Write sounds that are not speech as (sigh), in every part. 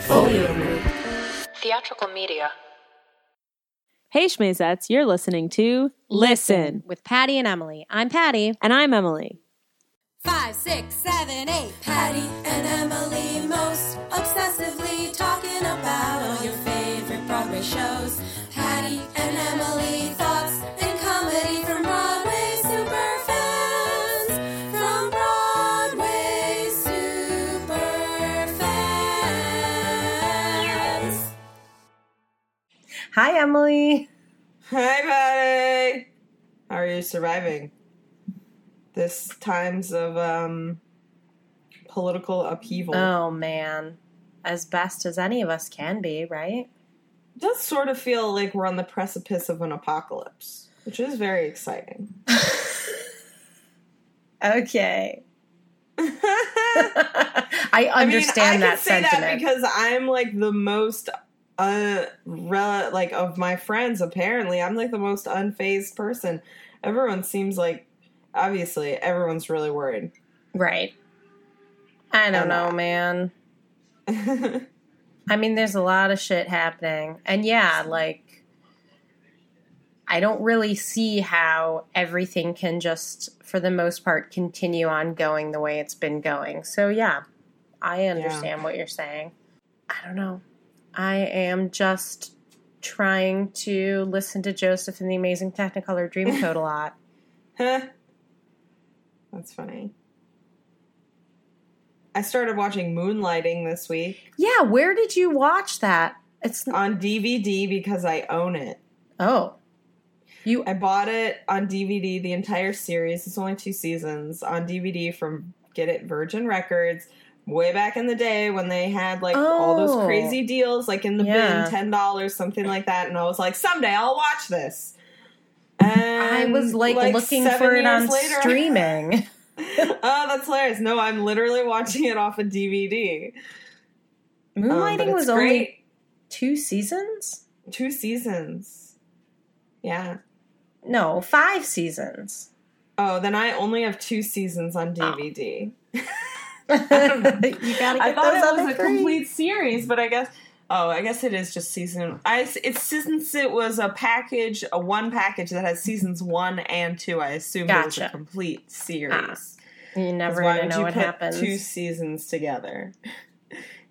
Folio Group. Theatrical media. Hey Schmazettes, you're listening to Listen. with Patty and Emily. I'm Patty. And I'm Emily. Five, six, seven, eight. Patty and Emily most obsessively talking about all your favorite Broadway shows. Patty and Emily thoughts Hi, Emily. Hi, Patty. How are you surviving this times of um, political upheaval? Oh, man. As best as any of us can be, right? It does sort of feel like we're on the precipice of an apocalypse, which is very exciting. (laughs) Okay. (laughs) (laughs) I I understand mean, I that can say sentiment. that because I'm like the most uh like of my friends apparently I'm like the most unfazed person. Everyone seems like obviously everyone's really worried. right. I don't I'm know, not. man. (laughs) I mean, there's a lot of shit happening. And yeah, like, I don't really see how everything can just, for the most part, continue on going the way it's been going. So yeah, I understand what you're saying. I don't know. I am just trying to listen to Joseph and the Amazing Technicolor Dreamcoat a lot. Huh. (laughs) That's funny. I started watching Moonlighting this week Yeah, where did you watch that? It's on DVD because I own it. oh, you I bought it on DVD, the entire series. It's only two seasons on DVD from Get It Virgin Records. Way back in the day when they had like all those Oh. crazy deals, like in the Yeah. bin, ten dollars, something like that, and I was like, someday I'll watch this. And I was like, looking for it on later- (laughs) streaming. oh, that's hilarious! No, I'm literally watching it off a DVD. Um, but Moonlighting it's was only two seasons? two seasons. Yeah. No, five seasons. Oh, then I only have two seasons on DVD. (laughs) you gotta (laughs) get I thought those it was a three. complete series, but I guess. Oh, I guess it is just season. I it's since it was a package, a one package that has seasons one and two. I assumed it was a complete series. Ah, You never why even would know you what put happens. two seasons together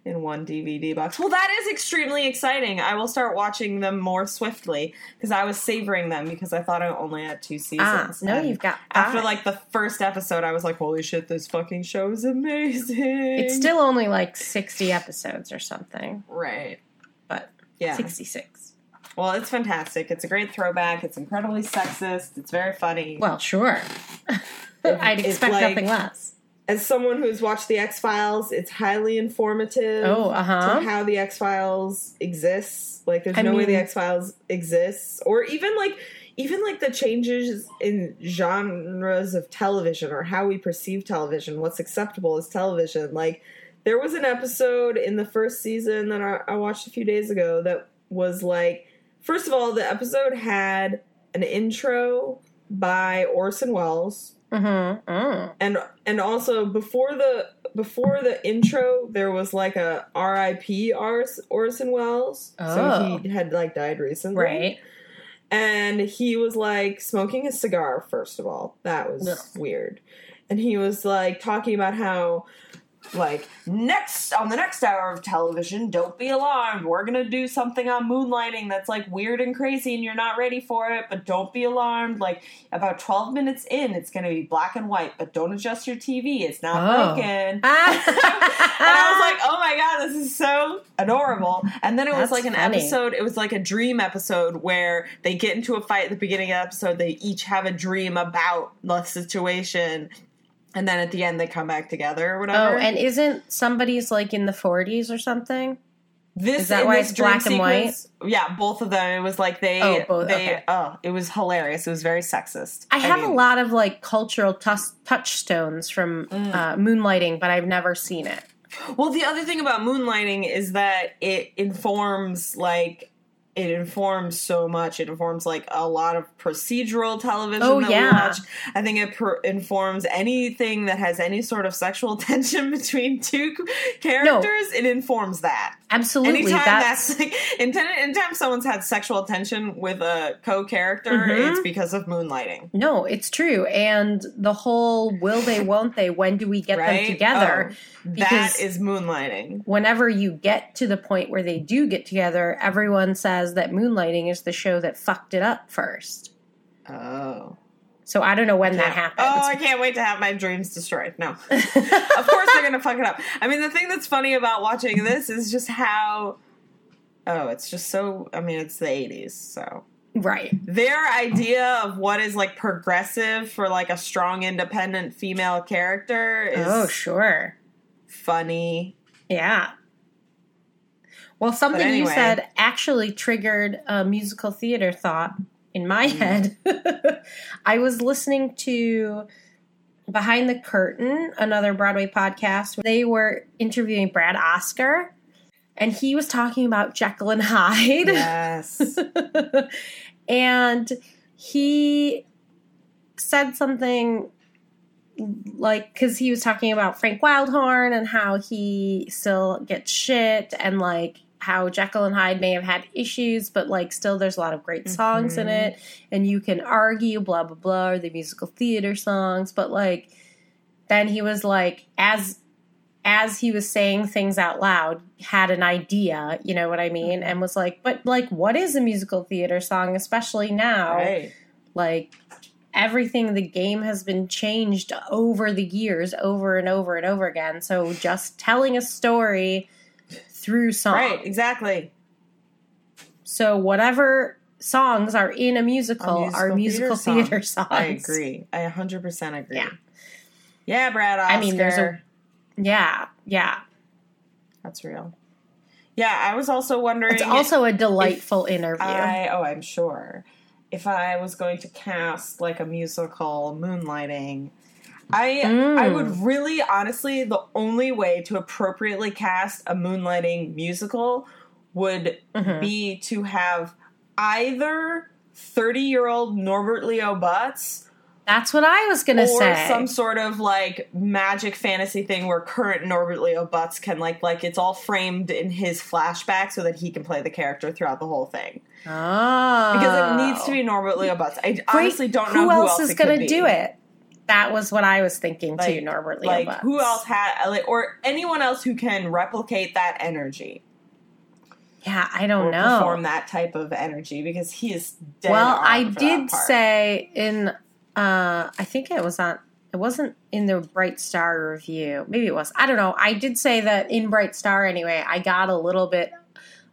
in one DVD box? Well, that is extremely exciting. I will start watching them more swiftly because I was savoring them because I thought I only had two ah, seasons. no, And you've got after like the first episode, I was like, "Holy shit, this fucking show is amazing!" It's still only like 60 episodes or something, right. but Yeah. 66. Well, it's fantastic. It's a great throwback. It's incredibly sexist. It's very funny. Well, sure. (laughs) I'd expect like- nothing less. As someone who's watched the X Files, it's highly informative. Oh, uh-huh. To how the X Files exists. Like, there's I no way the X Files exists, or even like. Even like the changes in genres of television or how we perceive television, what's acceptable as television. Like, there was an episode in the first season that I, I watched a few days ago that was like, first of all, the episode had an intro by Orson Welles, Mm-hmm. Mm. and and also before the before the intro there was like a R.I.P. Ors- Orson Welles, Oh. so he had like died recently, Right. And he was like smoking a cigar. First of all, that was Ugh. weird, and he was like talking about how. Like next on the next hour of television, don't be alarmed. We're gonna do something on moonlighting that's like weird and crazy, and you're not ready for it. But don't be alarmed. Like about 12 minutes in, it's gonna be black and white, but don't adjust your TV. It's not Oh. broken. (laughs) (laughs) and I was like, oh my god, this is so adorable. And then it was That's like an funny. episode, it was like a dream episode where they get into a fight at the beginning of the episode. They each have a dream about the situation. And then at the end, they come back together or whatever. oh, and isn't somebody's like in the 40s or something? this is that why it's black and white? Yeah, both of them. It was like they, Oh, both, they, okay. oh, it was hilarious. It was very sexist. I have a lot of like cultural tus- touchstones from Mm. uh, moonlighting, but I've never seen it. Well, the other thing about moonlighting is that it informs like it informs so much. It informs like a lot of procedural television Oh, that yeah. we watch. I think it per- informs anything that has any sort of sexual (laughs) tension between two characters. It informs that. Absolutely. Anytime that's, that's, like anytime, anytime someone's had sexual tension with a co-character, Mhm. it's because of moonlighting. no, it's true. And the whole will they, won't they, when do we get right? them together? Oh, that is moonlighting. Whenever you get to the point where they do get together, everyone says that Moonlighting is the show that fucked it up first. Oh. So I don't know when that happens. Oh, I can't wait to have my dreams destroyed. No. (laughs) of course they're gonna fuck it up. I mean, the thing that's funny about watching this is just how. Oh, it's just so. I mean, it's the '80s, so right. their idea of what is like progressive for like a strong, independent female character is Oh, sure. funny. Yeah. Well, something you said actually triggered a musical theater thought in my Mm. head. (laughs) I was listening to Behind the Curtain, another Broadway podcast. They were interviewing Brad Oscar, and he was talking about Jekyll and Hyde. Yes. (laughs) and he said something like because he was talking about Frank Wildhorn and how he still gets shit and like how Jekyll and Hyde may have had issues, but like still there's a lot of great songs in Mhm. it, and you can argue blah blah blah or the musical theater songs, but like then he was like as as he was saying things out loud had an idea you know what i mean? And was like but like what is a musical theater song especially now? Right. like everything the game has been changed over the years over and over and over again. So just telling a story through song Right. Exactly. so whatever songs are in a musical, A are musical musical theater, theater songs I agree. I 100% agree. Yeah. Yeah, Brad Oscar. I mean, there's a- yeah yeah That's real. Yeah, I was also wondering. it's also a delightful interview I oh, I'm sure. If I was going to cast like a musical moonlighting, I Mm. I would really honestly the only way to appropriately cast a moonlighting musical would Mhm. be to have either 30 year old Norbert Leo Butz That's what I was gonna or say. some sort of like magic fantasy thing where current Norbert Leo Butz can like like it's all framed in his flashback so that he can play the character throughout the whole thing oh, because it needs to be Norbert Leo Butz. I Great. honestly don't know who, who, else is it going could to be. do it. That was what I was thinking too. Norbert Leo Like Butz. who else had like or anyone else who can replicate that energy Yeah, I don't know. perform that type of energy because he is dead well, I did say in, uh, I think it was on. It wasn't in the Bright Star review. Maybe it was. I don't know. I did say that in Bright Star anyway. I got a little bit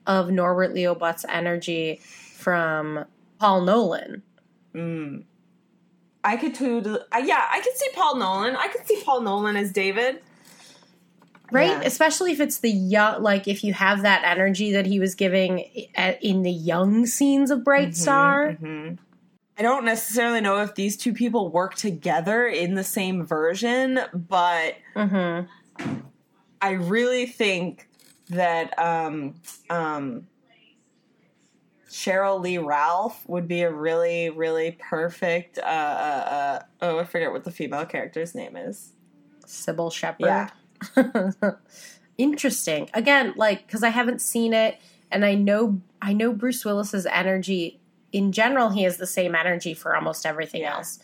of Norbert Leo Butz energy from Paul Nolan. Mm. I could too. Uh, yeah, I could see Paul Nolan. I could see Paul Nolan as David. right Yeah. especially if it's the young like if you have that energy that he was giving in the young scenes of bright Mhm, star mhm. I don't necessarily know if these two people work together in the same version, but mm-hmm. I really think that um, um, Cheryl Lee Ralph would be a really, really perfect. Uh, uh, uh, oh, I forget what the female character's name is. Cybill Shepherd Yeah. (laughs) interesting again like because i haven't seen it and i know i know bruce willis's energy in general he has the same energy for almost everything Yeah. else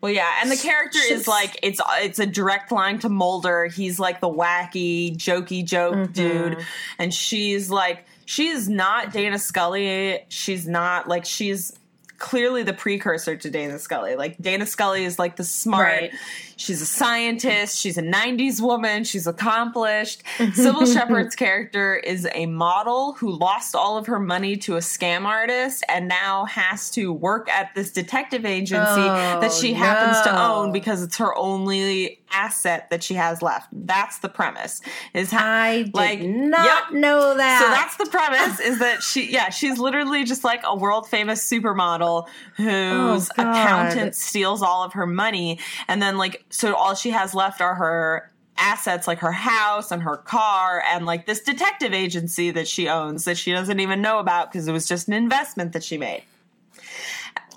Well, yeah, and the character is like it's it's a direct line to Mulder. He's like the wacky, jokey joke Mhm. dude, and she's like she's not Dana Scully. She's not like she's clearly the precursor to Dana Scully. Like Dana Scully is like the smart. Right. She's a scientist. She's a '90s woman. She's accomplished. Mm-hmm. Cybill (laughs) Shepherd's character is a model who lost all of her money to a scam artist and now has to work at this detective agency Oh, that she happens to own because it's her only asset that she has left. That's the premise. Is how i did Like, not yep. know that so that's the premise is that she yeah she's literally just like a world famous supermodel whose Oh, accountant steals all of her money and then like so all she has left are her assets like her house and her car and like this detective agency that she owns that she doesn't even know about because it was just an investment that she made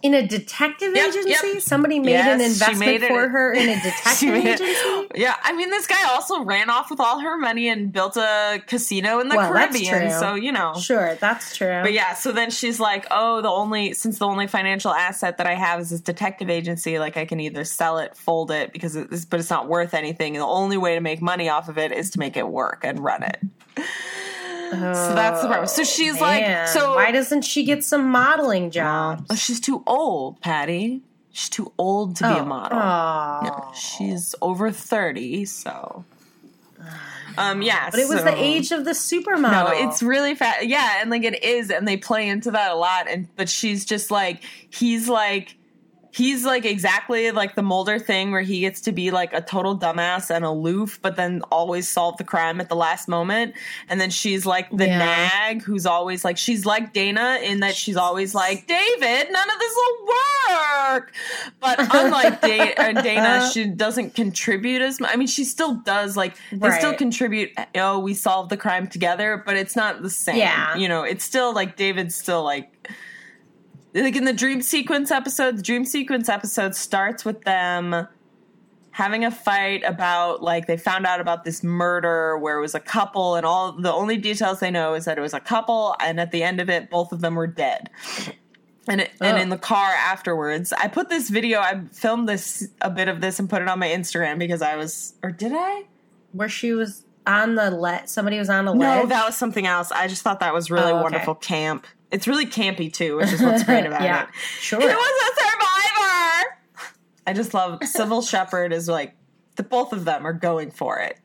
In a detective Yep, agency? yep. Somebody made an Yes, she investment made for her in a (laughs) detective agency? Yeah, I mean, this guy also ran off with all her money and built a casino in the Well, that's Caribbean. true. So you know, Sure, that's true. But yeah, so then she's like, "Oh, the only since the only financial asset that I have is this detective agency, like I can either sell it, fold it, because it's but it's not worth anything. And the only way to make money off of it is to make it work and run it." So that's the problem. So she's like, so why doesn't she get some modeling jobs? Oh, she's too old, Patty. She's too old to be a model. Aw. Yeah, she's over thirty, so. Um. Yeah, But it was so- the age of the supermodel. No, it's really fat. Yeah, and like it is, and they play into that a lot. And but she's just like he's like he's like exactly like the Mulder thing where he gets to be like a total dumbass and aloof, but then always solve the crime at the last moment. And then she's like the Yeah. nag who's always like she's like Dana in that she's always like David, none of this will work. But unlike da- (laughs) uh, Dana, she doesn't contribute as much. I mean, she still does like they still contribute. Oh, we solved the crime together, but it's not the same. Yeah. you know, it's still like David's still like like in the dream sequence episode the dream sequence episode starts with them having a fight about like they found out about this murder where it was a couple and all the only details they know is that it was a couple and at the end of it both of them were dead and it, and Oh. in the car afterwards i put this video i filmed this a bit of this and put it on my instagram because i was or did i where she was on the let somebody was on a no ledge. that was something else i just thought that was really Oh, okay. wonderful camp it's really campy too which is what's great (laughs) about yeah, it sure. It was a survivor. I just love Cybill Shepherd is like the both of them are going for it.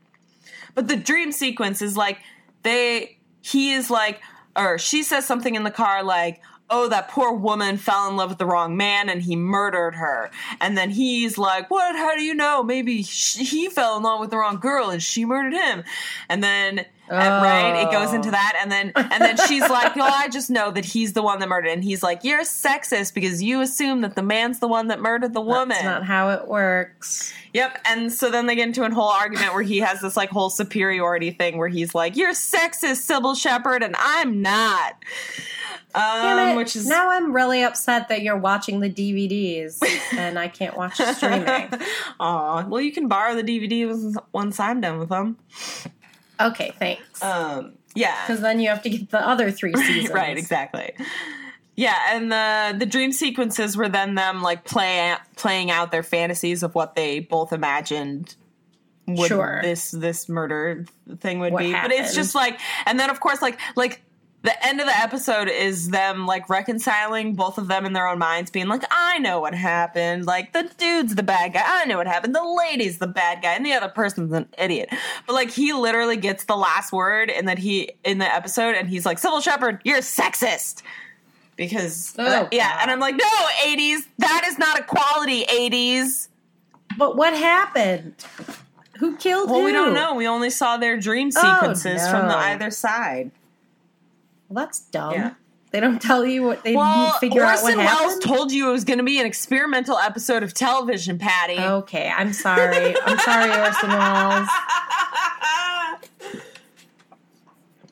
But the dream sequence is like they he is like or she says something in the car like oh that poor woman fell in love with the wrong man and he murdered her and then he's like what how do you know maybe sh he fell in love with the wrong girl and she murdered him and then uh, right it goes into that and then and then she's (laughs) like no i just know that he's the one that murdered and he's like you're sexist because you assume that the man's the one that murdered the woman That's not how it works. Yep. And so then they get into a whole argument where he has this like whole superiority thing where he's like, You're sexist, Cybill Shepherd, and I'm not. Um, which is now I'm really upset that you're watching the DVDs (laughs) and I can't watch the streaming. Aw. Well you can borrow the DVD once I'm done with them. Okay, thanks. Um yeah. Because then you have to get the other three (laughs) seasons. right, exactly. Yeah, and the the dream sequences were then them like play, playing out their fantasies of what they both imagined would Sure. this this murder thing would What be. But it's just like and then of course like like the end of the episode is them like reconciling both of them in their own minds being like I know what happened. Like the dude's the bad guy. I know what happened. The lady's the bad guy and the other person's an idiot. But like he literally gets the last word and that he in the episode and he's like Cybill Shepherd, you're sexist. Because Oh, uh, yeah, God. and I'm like, no, 80s, that is not equality, 80s. But what happened? Who killed Well, who? we don't know. We only saw their dream Oh, sequences from the no. either side. Well, that's dumb. Yeah. They don't tell you what they Well, figure out Orson what Welles happened. told you it was going to be an experimental episode of television, Patty. okay, I'm sorry. I'm sorry, Orson Welles.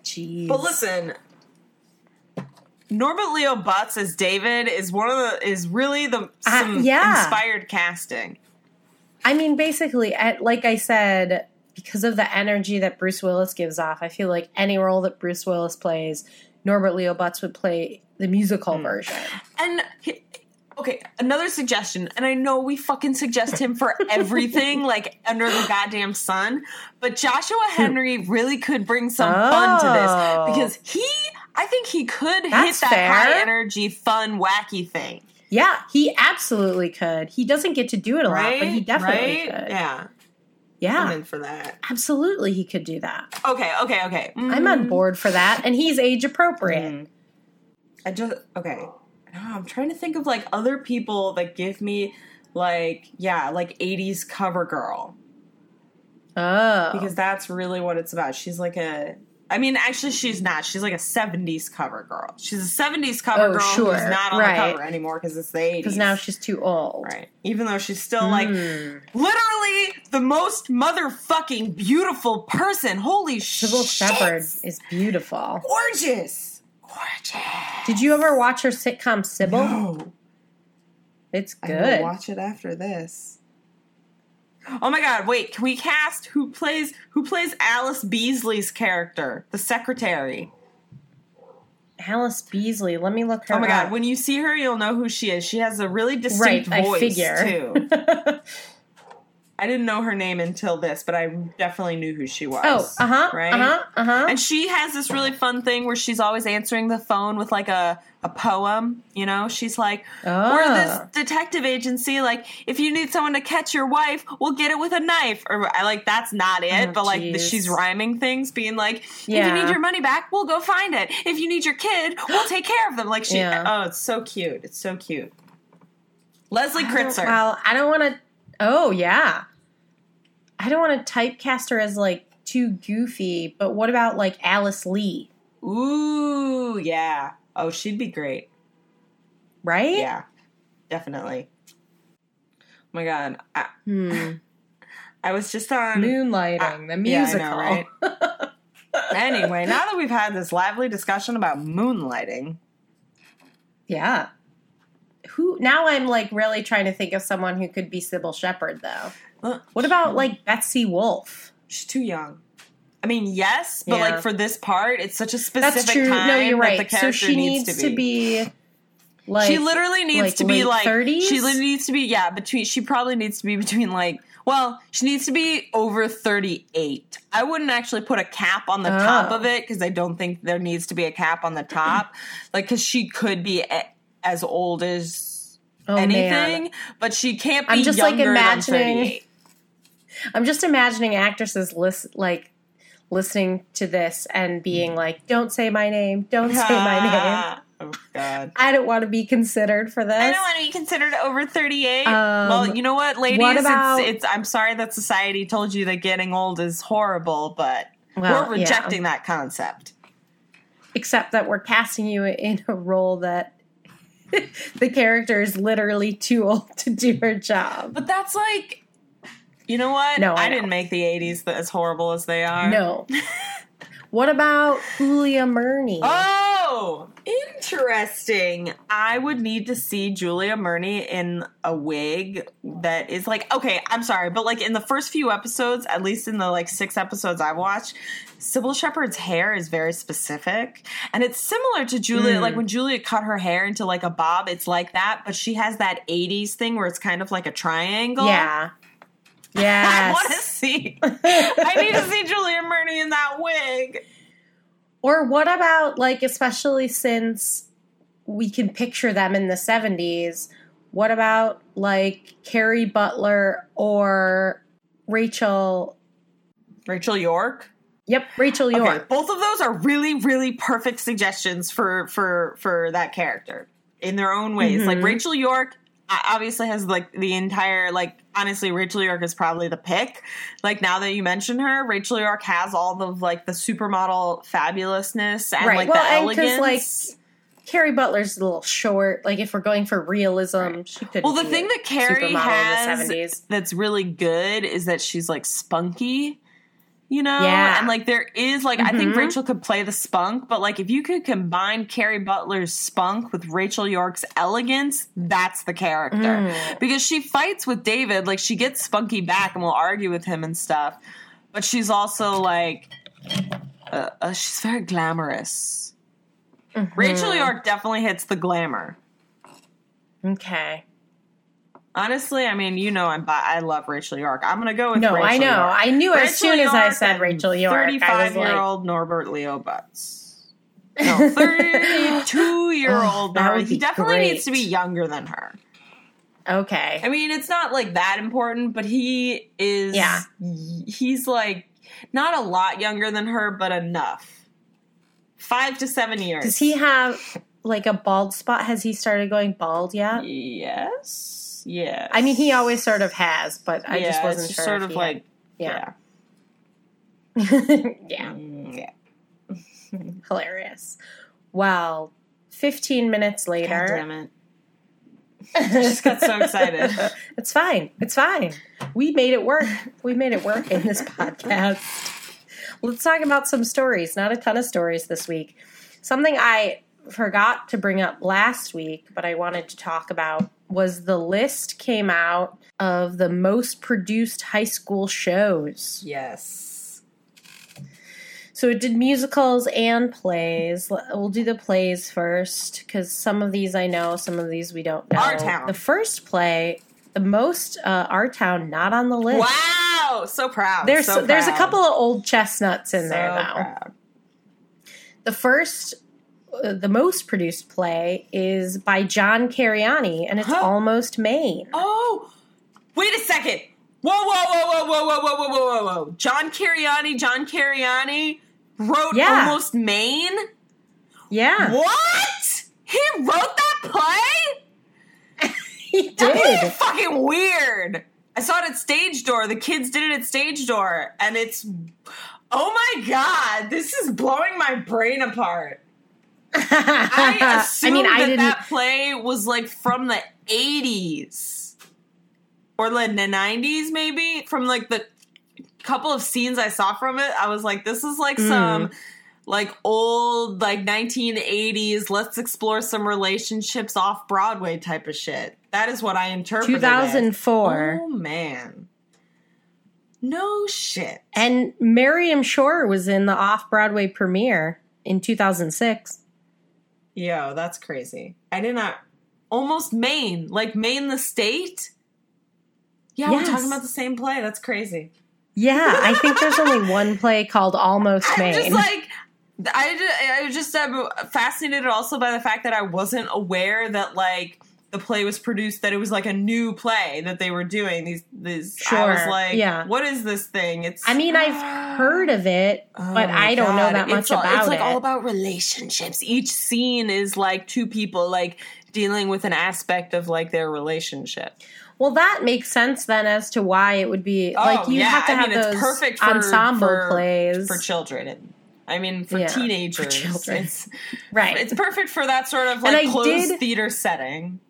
Jeez. but listen, Norbert Leo Butz as David is one of the is really the Uh, yeah. inspired casting. I mean, basically, at, like I said, because of the energy that Bruce Willis gives off, I feel like any role that Bruce Willis plays, Norbert Leo Butz would play the musical Hmm. version. And okay, another suggestion, and I know we fucking suggest him for (laughs) everything, like under the goddamn sun, but Joshua Henry really could bring some fun to Oh. this because he, I think he could That's hit that fair. high energy, fun, wacky thing, Yeah, he absolutely could. He doesn't get to do it a right? lot, but he definitely right? could. Yeah, Yeah, I'm in for that. absolutely, he could do that. Okay, okay, okay. I'm on Mm, board for that, and he's age appropriate. Mm. I just okay. I'm trying to think of like other people that give me like yeah, like 80s cover girl. Oh, because that's really what it's about. She's like a I mean, actually, she's not. She's like a '70s cover girl. She's a '70s cover Oh, girl sure. who's not on Right. the cover anymore because it's the '80s. because now she's too old. right, even though she's still like Mm. literally the most motherfucking beautiful person. Holy Cybill shit! Shepherd is beautiful. gorgeous, gorgeous. Did you ever watch her sitcom Cybill? No, It's good. watch it after this. Oh my god, wait, can we cast who plays who plays Allyce Beasley's character, the secretary? Allyce Beasley. Let me look her Oh my up. god, when you see her you'll know who she is. She has a really right, distinct I voice figure. too. (laughs) I didn't know her name until this, but I definitely knew who she was. oh, uh huh. Right? Uh huh. Uh huh. And she has this really fun thing where she's always answering the phone with like a, a poem. You know, she's like, Oh. We're this detective agency. Like, if you need someone to catch your wife, we'll get it with a knife. Or I like, that's not it. Oh, but like, geez. she's rhyming things, being like, If you need your money back, we'll go find it. If you need your kid, we'll take care of them. Like, she, (gasps) Yeah. oh, it's so cute. It's so cute. Leslie Kritzer. Well, I don't want to. Oh yeah, I don't want to typecast her as like too goofy. But what about like Alice Lee? Ooh, yeah. Oh, she'd be great. Right? Yeah, definitely. Oh my god, I, Hmm. (laughs) I was just on. Moonlighting, the yeah, I musical. know, right? (laughs) anyway, now that we've had this lively discussion about moonlighting, yeah. Who now? I'm like really trying to think of someone who could be Cybill Shepherd though. What about like Betsy Wolfe? she's too young. I mean, yes, but Yeah. like for this part, it's such a specific That's true. time No, you're right. So she needs, needs to be. like she literally needs like to be like 30s? She needs to be yeah between. She probably needs to be between like. Well, she needs to be over 38. I wouldn't actually put a cap on the top Oh. of it because I don't think there needs to be a cap on the top. like, because she could be as old as oh, anything, Man. but she can't be I'm just, like, imagining- I'm just imagining actresses list like listening to this and being like, "Don't say my name. Don't say my (laughs) name. Oh, God. I don't want to be considered for this." I don't want to be considered over 38. Um, well, you know what, ladies? what about- it's, it's I'm sorry that society told you that getting old is horrible, but Well, we're yeah. rejecting that concept. Except that we're casting you in a role that (laughs) the character is literally too old to do her job. But that's like you know what? No, I I, didn't make the 80s as horrible as they are. No. (laughs) what about Julia Murney? Oh, interesting. I would need to see Julia Murney in a wig that is like okay, I'm sorry, but like in the first few episodes, at least in the like six episodes I've watched, Cybill Shepherd's hair is very specific. And it's similar to Julia, Mm. like when Julia cut her hair into like a bob, it's like that, but she has that 80s thing where it's kind of like a triangle. yeah. (laughs) I want to see. (laughs) I need to see Julia Murney in that wig. Or what about like especially since we can picture them in the 70s, what about like Kerry Butler or Rachel Rachel York. Yep, Rachel York. Okay, both of those are really, really perfect suggestions for for for that character in their own ways. Like Mhm. Rachel York obviously has like the entire like honestly Rachel York is probably the pick. Like now that you mention her, Rachel York has all of like the supermodel fabulousness and Right. like Well, the and 'cause, elegance. like, Kerry Butler's a little short. Like if we're going for realism, she could well, the thing that Kerry supermodel has the 70s. that's really good is that she's like spunky. You know, Yeah. and like there is like I think Mhm. Rachel could play the spunk, but like if you could combine Kerry Butler's spunk with Rachel York's elegance, that's the character. Mm. Because she fights with David, like she gets spunky back and will argue with him and stuff, but she's also like uh, uh, she's very glamorous. Mm-hmm. Rachel York definitely hits the glamour. Okay. Honestly, I mean, you know, I'm bi- I love Rachel York. I'm gonna go with No, Rachel I know. York. I knew as Rachel soon as I said Rachel York, was 35 like, year old Norbert Leo Butz. (laughs) No, 32 year old. (laughs) Oh, He definitely great. needs to be younger than her. okay. I mean, it's not like that important, but he is. Yeah. He's like not a lot younger than her, but enough. Five to seven years. Does he have like a bald spot? Has he started going bald yet? Yes. Yes. I mean, he always sort of has, but I Yeah, just wasn't just sure. Sort of like. Yeah. Yeah. (laughs) yeah, Mm, yeah. (laughs) hilarious. Well, fifteen minutes God later, damn it. (laughs) I just got so excited. it's fine. It's fine. We made it work. We made it work in this podcast. Let's talk about some stories. Not a ton of stories this week. Something I forgot to bring up last week, but I wanted to talk about was the list came out of the most produced high school shows. Yes. So it did musicals and plays. We'll do the plays first because some of these I know, some of these we don't know. Our Town. The first play, the most uh, Our Town, not on the list. Wow. So proud. There's so there's a couple of old chestnuts in So there though. proud. The first, Uh, the most produced play is by John Cariani, and it's Huh? Almost Maine. Oh, wait a second. Whoa, whoa, whoa, whoa, whoa, whoa, whoa, whoa, whoa, whoa. John Cariani, John Cariani wrote Yeah. Almost Maine? Yeah, What? He wrote that play? (laughs) he did. fucking weird. I saw it at Stage Door. The kids did it at Stage Door, and it's oh my god, this is blowing my brain apart. I (laughs) I mean, I that didn't. that play was like from the eighties or like the nineties, maybe from like the couple of scenes I saw from it. I was like, this is like Mm. some like old like 1980s let's explore some relationships off broadway type of shit that is what i interpreted it. 2004. oh man no shit And Miriam Shore was in the off Broadway premiere in 2006. Yo that's crazy. I did not almost maine like maine the state? Yeah we're talking about the same play. That's crazy. Yeah, I think there's only (laughs) one play called Almost i'm Maine. just like I just, I just am fascinated also by the fact that I wasn't aware that like the play was produced that it was like a new play that they were doing these these I was like yeah. what is this thing it's I mean, I've heard of it, (gasps) Oh but I don't know that much it's all, about It's like it. all about relationships. Each scene is like two people like dealing with an aspect of like their relationship. well, that makes sense then as to why it would be oh, like Oh, you yeah. have to I have mean, those it's perfect for, ensemble for, plays for children. And, I mean, for Yeah, for teenagers, children. it's right? it's perfect for that sort of like closed did- theater setting.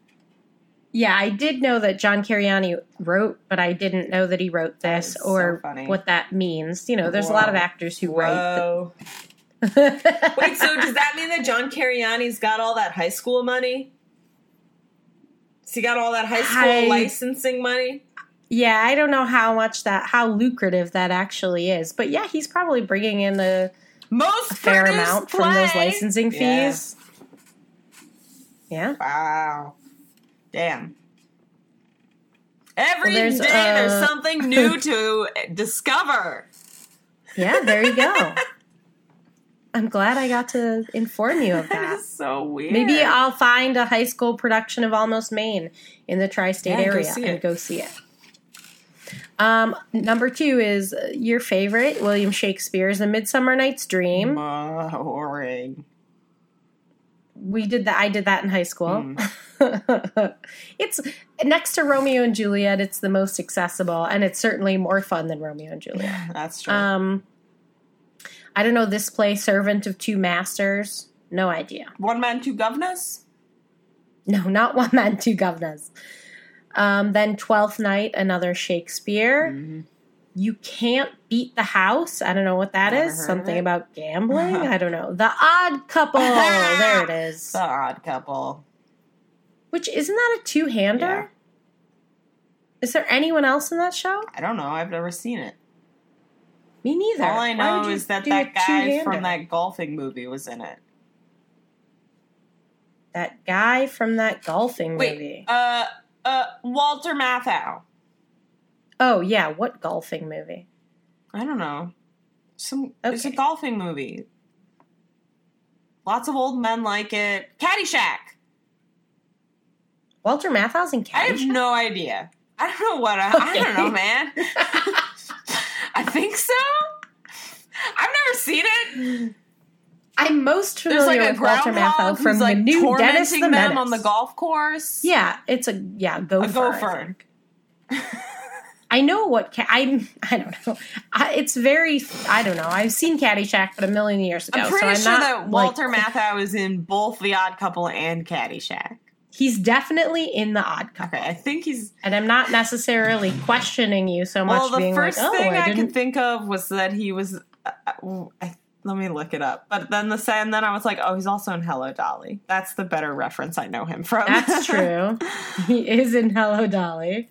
Yeah, I did know that John Cariani wrote, but I didn't know that he wrote this is so or what that means. You know, there's a lot of actors who write. Whoa. but- (laughs) Wait, so does that mean that John Cariani's got all that high school money? Has he got all that high school I- licensing money? yeah, I don't know how much that, how lucrative that actually is, but yeah, he's probably bringing in a, Most a fair amount from those play? licensing Yeah. fees. Yeah. Wow. Damn. Every day there's, there's, uh, something new (laughs) to discover. Yeah, there you go. (laughs) I'm glad I got to inform you of (laughs) That that. is so weird. Maybe I'll find a high school production of Almost Maine in the tri-state Yeah, area see and go see it. Um, number two is uh, your favorite, William Shakespeare's A Midsummer Night's Dream. boring. We did that. I did that in high school. Mm. (laughs) it's next to Romeo and Juliet. It's the most accessible, and it's certainly more fun than Romeo and Juliet. (laughs) That's true. Um, I don't know this play, Servant of Two Masters. No idea. One man, two governors. No, not One Man, Two Governors. Um, then Twelfth Night, another Shakespeare. Mm-hmm. You can't beat the house. I don't know what that Never is. Something about gambling. I don't know. The Odd Couple. (laughs) there it is. The Odd Couple. Which isn't that a two-hander? Yeah. Is there anyone else in that show? I don't know. I've never seen it. Me neither. All I know is that that guy from that golfing movie was in it. that guy from that golfing Wait, movie. uh, uh, Walter Matthau. Oh yeah, what golfing movie? I don't know. Some it's a golfing movie. Lots of old men like it. Caddyshack. Walter Matthau's in Caddyshack. I have no idea. I don't know what I, I don't know, man. (laughs) I think so. I've never seen it. I'm most There's familiar like a with Walter Matthau from like the new Dennis the them Menace. on the golf course. Yeah, it's a yeah gopher. a gopher. (laughs) I know what I'm. (laughs) I don't know. I, it's very. I don't know. I've seen Caddyshack, but a million years ago. I'm so pretty I'm sure that like, Walter Matthau is in both The Odd Couple and Caddyshack. He's definitely in the Odd Couple, Okay, I think he's. and I'm not necessarily questioning you so much. Well, the being first like, oh, thing I, I, can think of was that he was. Uh, uh, I, let me look it up. But then the and then I was like, oh, he's also in Hello Dolly. That's the better reference I know him from. That's (laughs) true. he is in Hello Dolly.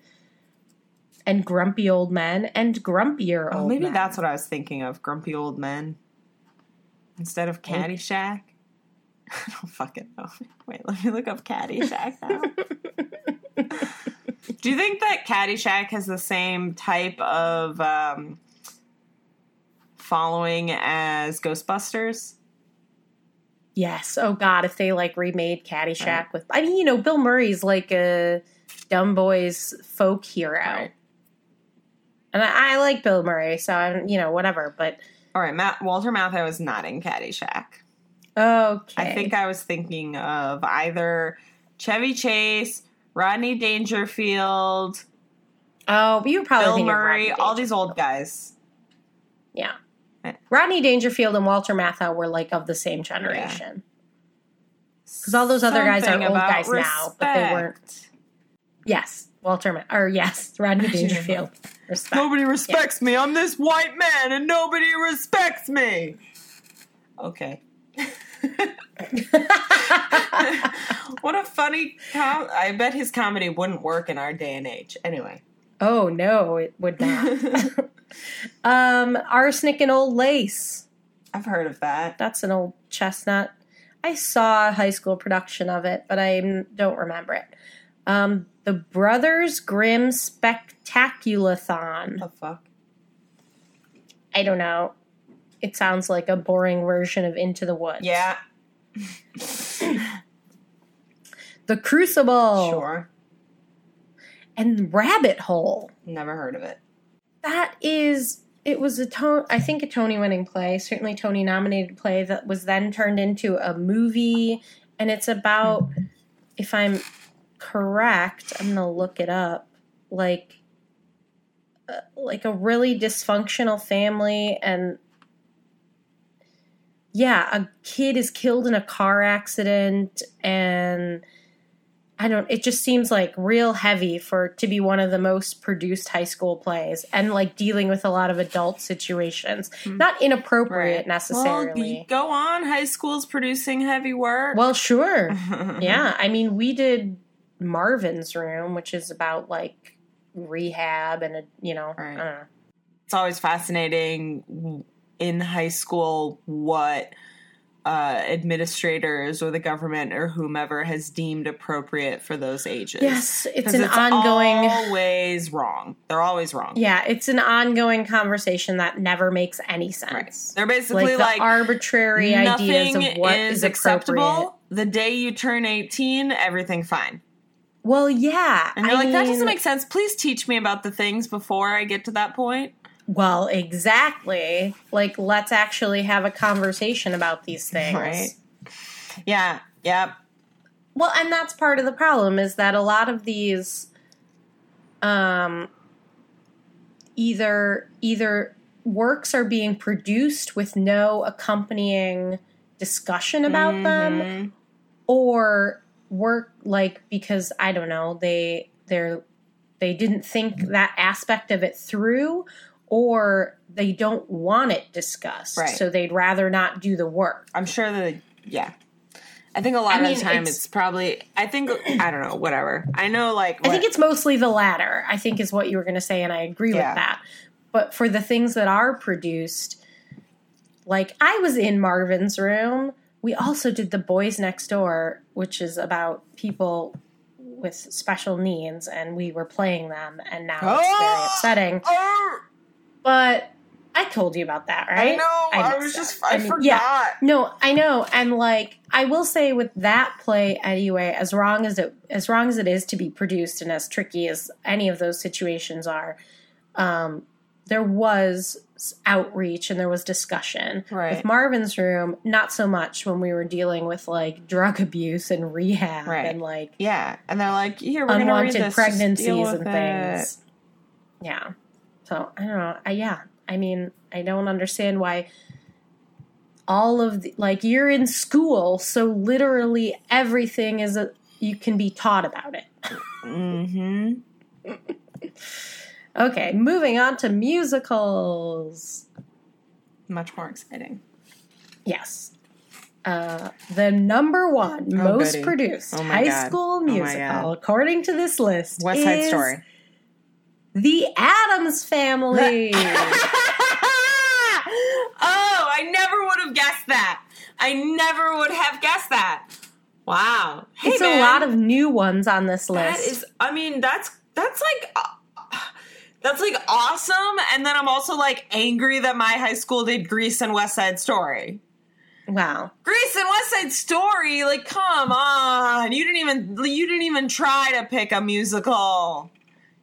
And Grumpy Old Men and Grumpier oh, Old maybe Men. that's what I was thinking of. Grumpy old men instead of Caddyshack. (laughs) I don't fucking know. (laughs) Wait, let me look up Caddyshack now. (laughs) Do you think that Caddyshack has the same type of um, following as Ghostbusters? Yes. Oh God, if they like remade Caddyshack Right. with, I mean, you know, Bill Murray's like a dumb boys folk hero, Right. And I, I like Bill Murray, so I'm, you know, whatever. But All right, Matt, Walter Matthau is not in Caddyshack. okay, I think I was thinking of either Chevy Chase, Rodney Dangerfield, oh, you were probably Bill Murray, all these old guys. Yeah, eh. Rodney Dangerfield and Walter Matthau were like of the same generation. Because all those other guys are old guys now, but they weren't. Yes, Walter, Ma- or yes, Rodney Dangerfield. Respect. Nobody respects me. I'm this white man, and nobody respects me. Okay. (laughs) what a funny com- I bet his comedy wouldn't work in our day and age. Anyway. oh no, it would not. (laughs) um, arsenic and old lace. I've heard of that. That's an old chestnut. I saw a high school production of it, but I don't remember it. Um, the Brothers Grimm Spectaculathon. the fuck? I don't know. It sounds like a boring version of Into the Woods. Yeah, (laughs) The Crucible. sure. And Rabbit Hole. Never heard of it. That is, it was a tone. I think a Tony winning play, certainly Tony nominated play that was then turned into a movie, and it's about, if I'm correct, I'm gonna look it up. Like, uh, like a really dysfunctional family, and yeah, a kid is killed in a car accident, and I don't. It just seems like real heavy for to be one of the most produced high school plays, and like dealing with a lot of adult situations, not inappropriate necessarily. Well, go on. High school's producing heavy work. Well, sure, (laughs) yeah. I mean, we did Marvin's Room, which is about like rehab and a, you know, Right. I don't know. it's always fascinating in high school what uh, administrators or the government or whomever has deemed appropriate for those ages. Yes, it's an ongoing. always wrong. They're always wrong. yeah, it's an ongoing conversation that never makes any sense. Right. They're basically like the like, arbitrary ideas nothing of what is, is, acceptable. The day you turn 18, everything fine. Well, yeah, And you're I like, that doesn't make sense. Please teach me about the things before I get to that point. Well, exactly. Like, let's actually have a conversation about these things. Right. Yeah. Yeah. Well, and that's part of the problem is that a lot of these um either either works are being produced with no accompanying discussion about them Mhm. or work like because I don't know, they they're they didn't think that aspect of it through or they don't want it discussed. Right. So they'd rather not do the work. I'm sure that yeah. I think a lot I mean, of the time it's- it's, probably I think I don't know, whatever. I know like I think it's mostly the latter, I think is what you were going to say, and I agree Yeah. with that. But for the things that are produced, like I was in Marvin's room. We also did The Boys Next Door, which is about people with special needs, and we were playing them, and now it's very Oh! upsetting. Oh, But I told you about that, right? I know. I, missed was just I, mean, forgot. Yeah, no, I know, and like I will say with that play anyway, as wrong as it as wrong as it is to be produced and as tricky as any of those situations are, um, there was outreach and there was discussion. Right. With Marvin's room, not so much when we were dealing with like drug abuse and rehab Right. and like Yeah, and they're like, here we're gonna read unwanted this. Pregnancies and things. Yeah. So I don't know. I, yeah. I mean, I don't understand why all of the, like you're in school, so literally everything is a you can be taught about it. it. Mm-hmm. (laughs) Okay, moving on to musicals. Much more exciting. Yes. Uh, the number one Oh, most goody. produced Oh high God. school Oh musical, God. according to this list, West Side is Story. The Addams Family. (laughs) oh, I never would have guessed that. I never would have guessed that. Wow. Hey, it's a lot of new ones on this list. is, I mean, that's that's like. That's like awesome, and then I'm also like angry that my high school did Grease and West Side Story. wow. Grease and West Side Story, like, come on! You didn't even you didn't even try to pick a musical.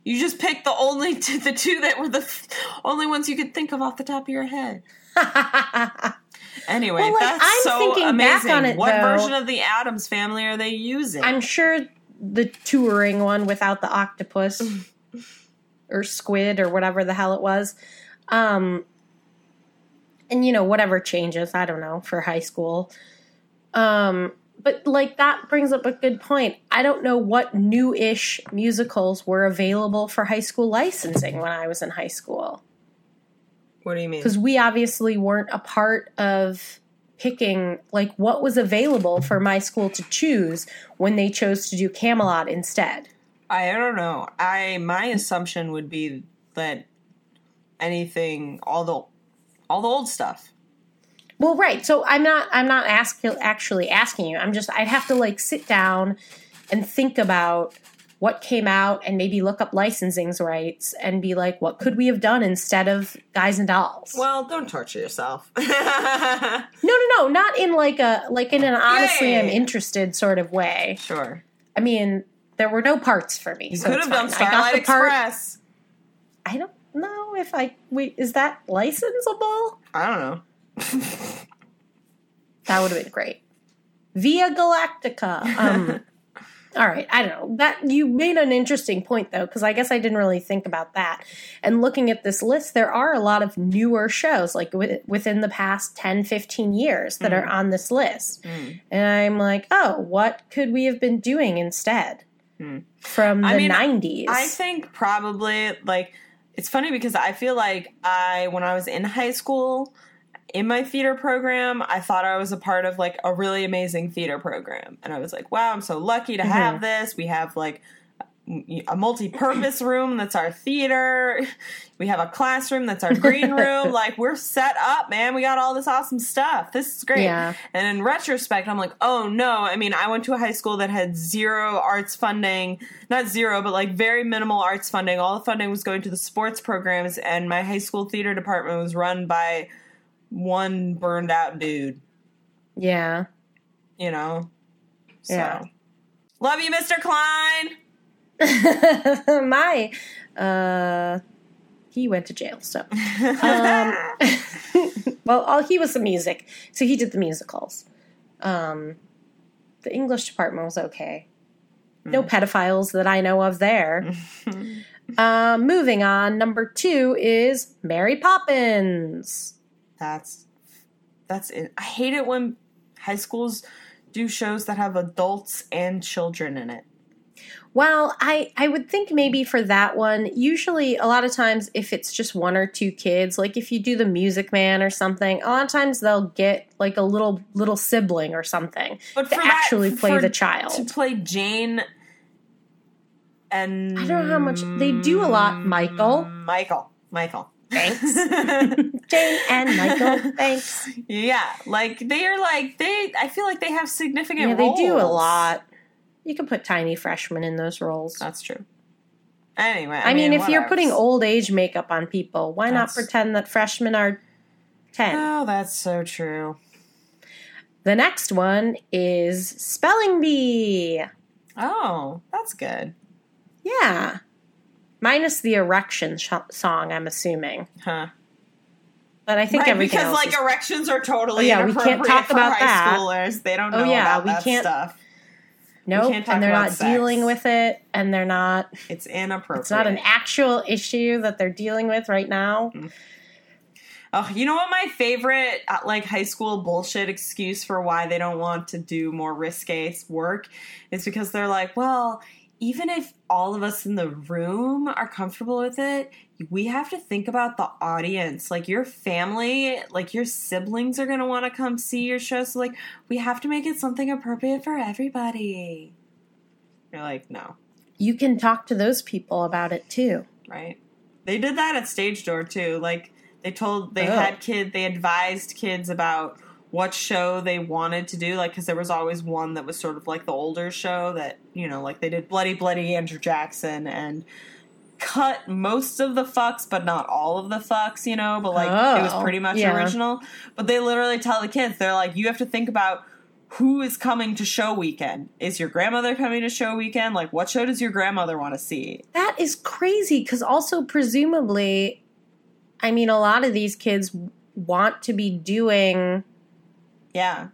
You just picked the only two, (laughs) the two that were the f- only ones you could think of off the top of your head. (laughs) Anyway, Well, like, that's I'm so thinking back amazing. on it, what though- version of the Addams Family are they using? I'm sure the touring one without the octopus (laughs) or squid or whatever the hell it was. Um and you know whatever changes, I don't know, for high school. Um but like that brings up a good point. I don't know what new-ish musicals were available for high school licensing when I was in high school what do you mean? because we obviously weren't a part of picking like what was available for my school to choose when they chose to do Camelot instead. I don't know. I my assumption would be that anything, all the all the old stuff. Well, right. So I'm not I'm not ask, actually asking you. I'm just I'd have to like sit down and think about what came out and maybe look up licensing rights and be like, what could we have done instead of Guys and Dolls? Well, don't torture yourself. (laughs) no, no, no, not in like a like in an honestly yeah, I'm interested sort of way. sure. I mean, there were no parts for me. You so could have done fine. I part- Express. I don't know if I wait. Is that licensable? I don't know. (laughs) That would have been great. Via Galactica. Um, (laughs) all right, I don't know. That you made an interesting point though, because I guess I didn't really think about that. And looking at this list, there are a lot of newer shows, like wi- within the past 10, 15 years, that are on this list. Mm. And I'm like, oh, what could we have been doing instead Mm. from the I mean, 90s? I think probably like it's funny because I feel like I when I was in high school in my theater program, I thought I was a part of like a really amazing theater program. And I was like, wow, I'm so lucky to have this. We have like a multi-purpose (laughs) room that's our theater. We have a classroom that's our green (laughs) room. like we're set up, man. We got all this awesome stuff. This is great. Yeah. And in retrospect, I'm like, oh no. I mean, I went to a high school that had zero arts funding. Not zero, but like very minimal arts funding. All the funding was going to the sports programs, and my high school theater department was run by one burned out dude, yeah. you know? So. Yeah. Love you, Mr. Klein. (laughs) my uh he went to jail so um (laughs) well all he was the music so he did the musicals um the english department was okay no pedophiles that i know of there (laughs) um moving on number two is mary poppins That's that's it. I hate it when high schools do shows that have adults and children in it. Well, I I would think maybe for that one, usually a lot of times if it's just one or two kids, like if you do the Music Man or something, a lot of times they'll get like a little little sibling or something But to for that- actually play for- the To play Jane and I don't know how much they do a lot, Michael. Michael. Michael. Thanks. (laughs) Jane and Michael, (laughs) thanks. yeah, like they are like they I feel like they have significant Yeah, they do a lot. You can put tiny freshmen in those roles. That's true. Anyway, I, mean, if you're whatevs. putting old age makeup on people, why not pretend that freshmen are 10? Oh, that's so true. The next one is Spelling Bee. Oh, that's good. Yeah. Minus the erection sh- song, I'm assuming. Huh. But I think right, everything because else like is- erections are totally Oh, yeah, we can't inappropriate talk for about high that. schoolers. They don't know Oh, know yeah, about we that can't- stuff. Nope, talk and they're not sex. dealing with it, and they're not. It's inappropriate. It's not an actual issue that they're dealing with right now. Oh, you know what my favorite uh, like high school bullshit excuse for why they don't want to do more risque work is because they're like, well, even if all of us in the room are comfortable with it, we have to think about the audience. Like your family, like your siblings are going to want to come see your show. So, like, we have to make it something appropriate for everybody. You're like, no, You can talk to those people about it too. right? They did that at Stage Door too. Like, they told, they Oh. had kid, they advised kids about what show they wanted to do. Like, because there was always one that was sort of like the older show that, you know, like they did Bloody Bloody Andrew Jackson and cut most of the fucks, but not all of the fucks, you know, but like it was Oh, pretty much yeah. original. But they literally tell the kids, they're like, you have to think about who is coming to show weekend. Is your grandmother coming to show weekend? Like, what show does your grandmother want to see? That is crazy because also presumably, I mean, a lot of these kids want to be doing Yeah.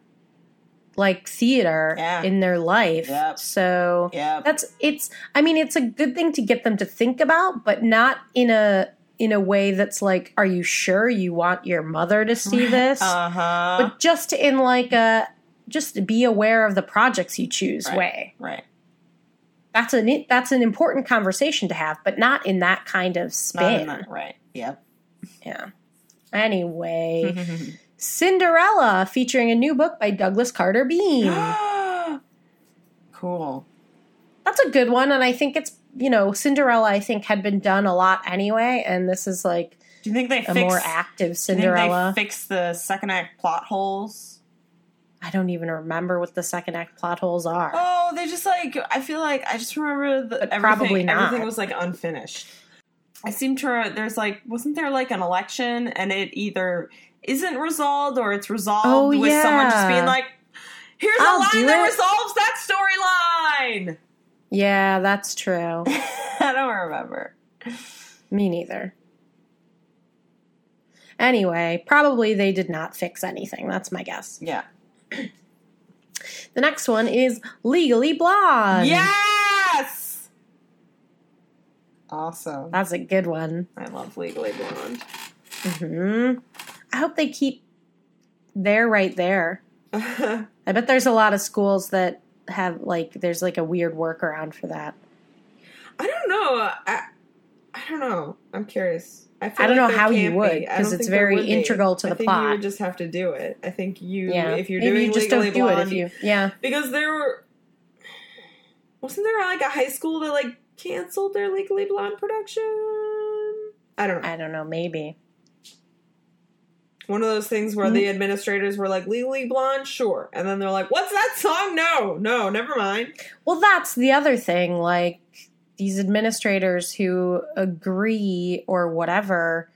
Like theater Yeah. in their life. Yep. So Yeah. that's it's I mean it's a good thing to get them to think about, but not in a in a way that's like, are you sure you want your mother to see (laughs) this? Uh huh. but just in like a just to be aware of the projects you choose Right. way. Right. That's an that's an important conversation to have, but not in that kind of spin. in that- Right. Yep. Yeah. Anyway, (laughs) Cinderella featuring a new book by Douglas Carter Beane. (gasps) cool. That's a good one, and I think it's you know Cinderella. I think had been done a lot anyway, and this is like Do you think they a fix, more active do you think Cinderella. they fix the second act plot holes? I don't even remember what the second act plot holes are. Oh, they just like I feel like I just remember the But everything, probably not. everything was like unfinished. I seem to there's like wasn't there like an election and it either isn't resolved or it's resolved Oh, with someone just being like, "Here's I'll a line that it." resolves that storyline." Yeah, that's true. (laughs) I don't remember. Me neither. Anyway, probably they did not fix anything. That's my guess. Yeah. (clears throat) The next one is Legally Blonde. Yes. Awesome. That's a good one. I love Legally Blonde. hmm I hope they keep there right there. (laughs) I bet there's a lot of schools that have like there's like a weird workaround for that. I don't know. I I don't know. I'm curious. I, feel I don't like know how you would, be. I 'cause don't it's very integral to I the think You plot. would just have to do it. I think you, Yeah, if you're maybe doing you just Legally don't do it Blonde, if you yeah. because there were wasn't there like a high school that like canceled their Legally Blonde production? I don't know. I don't know, maybe. One of those things where Mm-hmm. the administrators were like Legally Blonde, sure, and then they're like, "What's that song? No, no, never mind." Well, that's the other thing. Like these administrators who agree or whatever,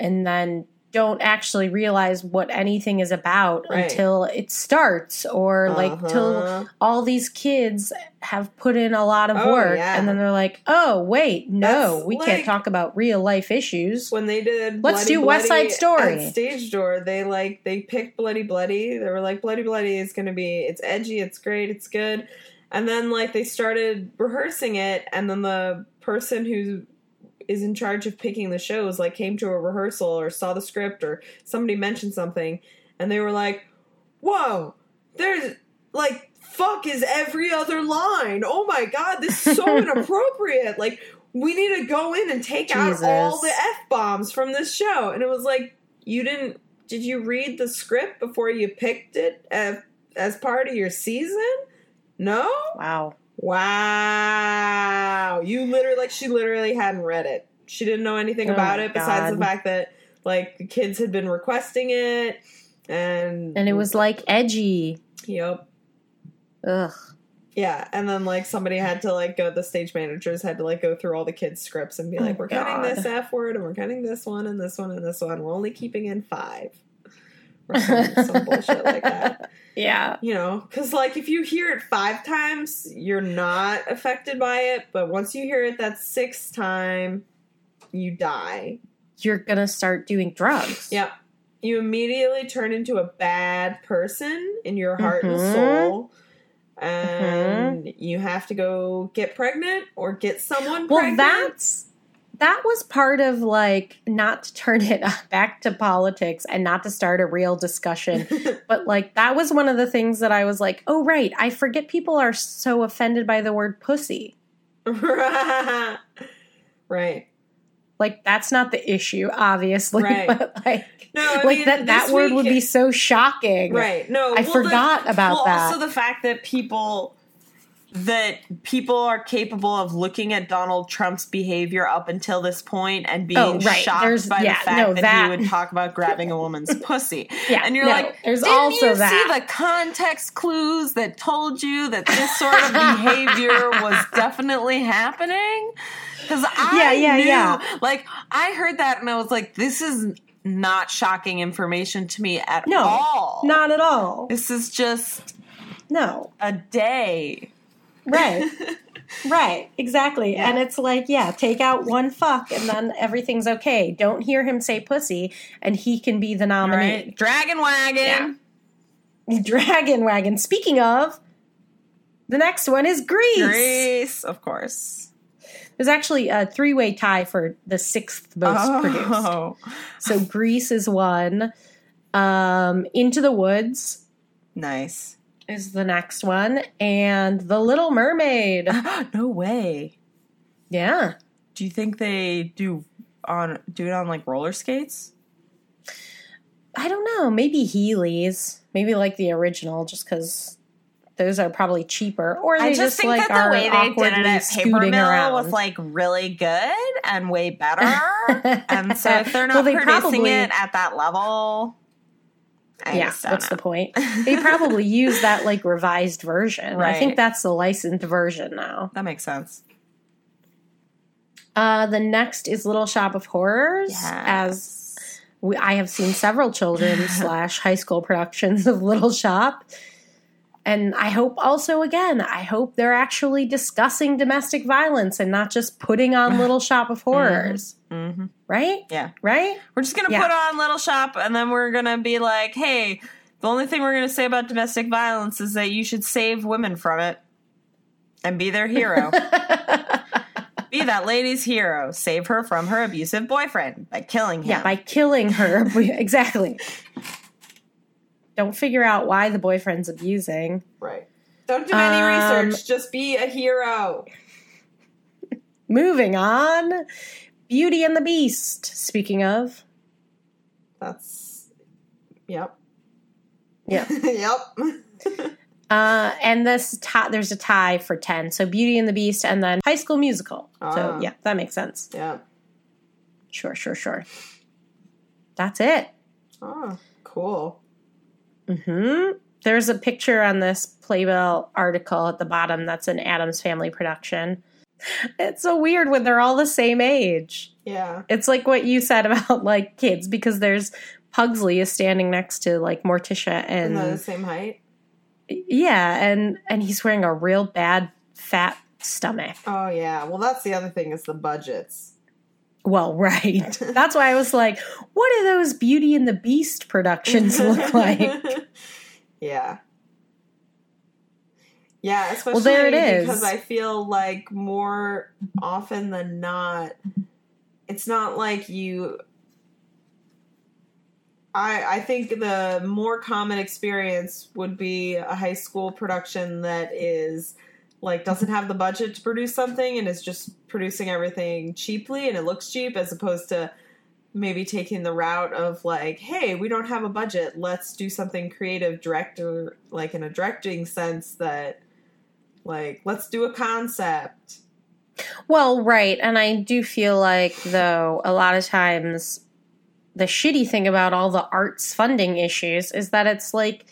and then don't actually realize what anything is about Right. until it starts, or like till Uh-huh. all these kids have put in a lot of Oh, work, yeah. and then they're like, "Oh, wait, no, That's we like- can't talk about real life issues." when they did Let's Bloody do West Side Story. stage door they like they picked bloody bloody they were like bloody bloody is gonna be it's edgy it's great it's good and then like they started rehearsing it and then the person who is in charge of picking the shows like came to a rehearsal or saw the script or somebody mentioned something and they were like whoa there's like fuck is every other line. Oh my god this is so (laughs) inappropriate. Like we need to go in and take out all the f-bombs from this show. And it was like you didn't did you read the script before you picked it as, as part of your season? No? Wow. Wow you literally like she literally hadn't read it she didn't know anything Oh about it besides the fact that like the kids had been requesting it and And it was like edgy. yep Ugh. yeah, and then like somebody had to like go. The stage managers had to like go through all the kids' scripts and be oh like, Oh, "We're cutting this f word, and we're cutting this one, and this one, and this one. We're only keeping in five. Or some, some bullshit like that. (laughs) Yeah. You know, because like if you hear it five times, you're not affected by it, but once you hear it that sixth time, you die. You're gonna start doing drugs. Yep. You immediately turn into a bad person in your heart Mhm. and soul. And you have to go get pregnant or get someone Well, pregnant. that's that was part of like not to turn it (laughs) back to politics and not to start a real discussion (laughs) but like that was one of the things that i was like oh right i forget people are so offended by the word pussy (laughs) right. like that's not the issue obviously Right. but like No, I like mean, that that word would be so shocking Right. No, I well, forgot the, about well, that. Also, the fact that people that people are capable of looking at Donald Trump's behavior up until this point and being Oh, right. shocked There's- by yeah, the fact no, that, that- he would talk about grabbing a woman's (laughs) pussy. Yeah, and you're no, like, there's didn't also you that." see the context clues that told you that this sort of behavior (laughs) was definitely happening? Because I Yeah, yeah, knew, yeah. like I heard that and I was like, this is not shocking information to me at no all. not at all This is just no a day. Right. (laughs) right. Exactly. Yeah. And it's like, yeah, take out one fuck and then everything's okay. Don't hear him say pussy and he can be the nominee. Right? Dragon Wagon. Dragon Wagon. Speaking of, the next one is Grease. Grease, of course. There's actually a three way tie for the sixth most produced. Oh, (laughs) So Grease is one. Um, Into the Woods nice. Is the next one. And The Little Mermaid. (gasps) no way. Yeah. Do you think they do on do it on like roller skates? I don't know. Maybe Heelys. Maybe like the original, just because those are probably cheaper. Or they I just, think like that the way they did it at Paper Mill around. was like really good and way better. (laughs) and so if they're not Well, they producing probably- it at that level, I yeah, what's know. the point? (laughs) They probably use that like revised version. I think that's the licensed version now. That makes sense. Uh, the next is Little Shop of Horrors. As we, I have seen several children (laughs) slash high school productions of Little Shop. And I hope also, again, I hope they're actually discussing domestic violence and not just putting on (laughs) Little Shop of Horrors. hmm Right? Yeah. Right? We're just gonna Yeah. put on Little Shop, and then we're gonna be like, "Hey, the only thing we're gonna say about domestic violence is that you should save women from it and be their hero. (laughs) be that lady's hero. Save her from her abusive boyfriend by killing him. Yeah, by killing her. (laughs) (laughs) exactly. Don't figure out why the boyfriend's abusing. Right. Don't do any Um, research. Just be a hero. Moving on. Beauty and the Beast. Speaking of. That's. Yep. Yeah. yep. (laughs) (laughs) Uh, and this tie, there's a tie for 10. So Beauty and the Beast and then High School Musical. Ah. So yeah, that makes sense. Yeah. Sure, sure, sure. That's it. Oh, cool. hmm There's a picture on this Playbill article at the bottom that's an Addams Family production. (laughs) It's so weird when they're all the same age. Yeah. It's like what you said about like kids because there's Pugsley is standing next to like Morticia And and the same height. yeah, and and he's wearing a real bad fat stomach. Oh yeah. Well, that's the other thing is the budgets. Well, right. (laughs) That's why I was like, what do those Beauty and the Beast productions look like? (laughs) yeah. Yeah, especially there it is. because I feel like more often than not, it's not like you. I I think the more common experience would be a high school production that is like doesn't have the budget to produce something and is just producing everything cheaply and it looks cheap as opposed to maybe taking the route of like hey we don't have a budget let's do something creative director like in a directing sense that like let's do a concept Well, right. And I do feel like, though, a lot of times the shitty thing about all the arts funding issues is that it's like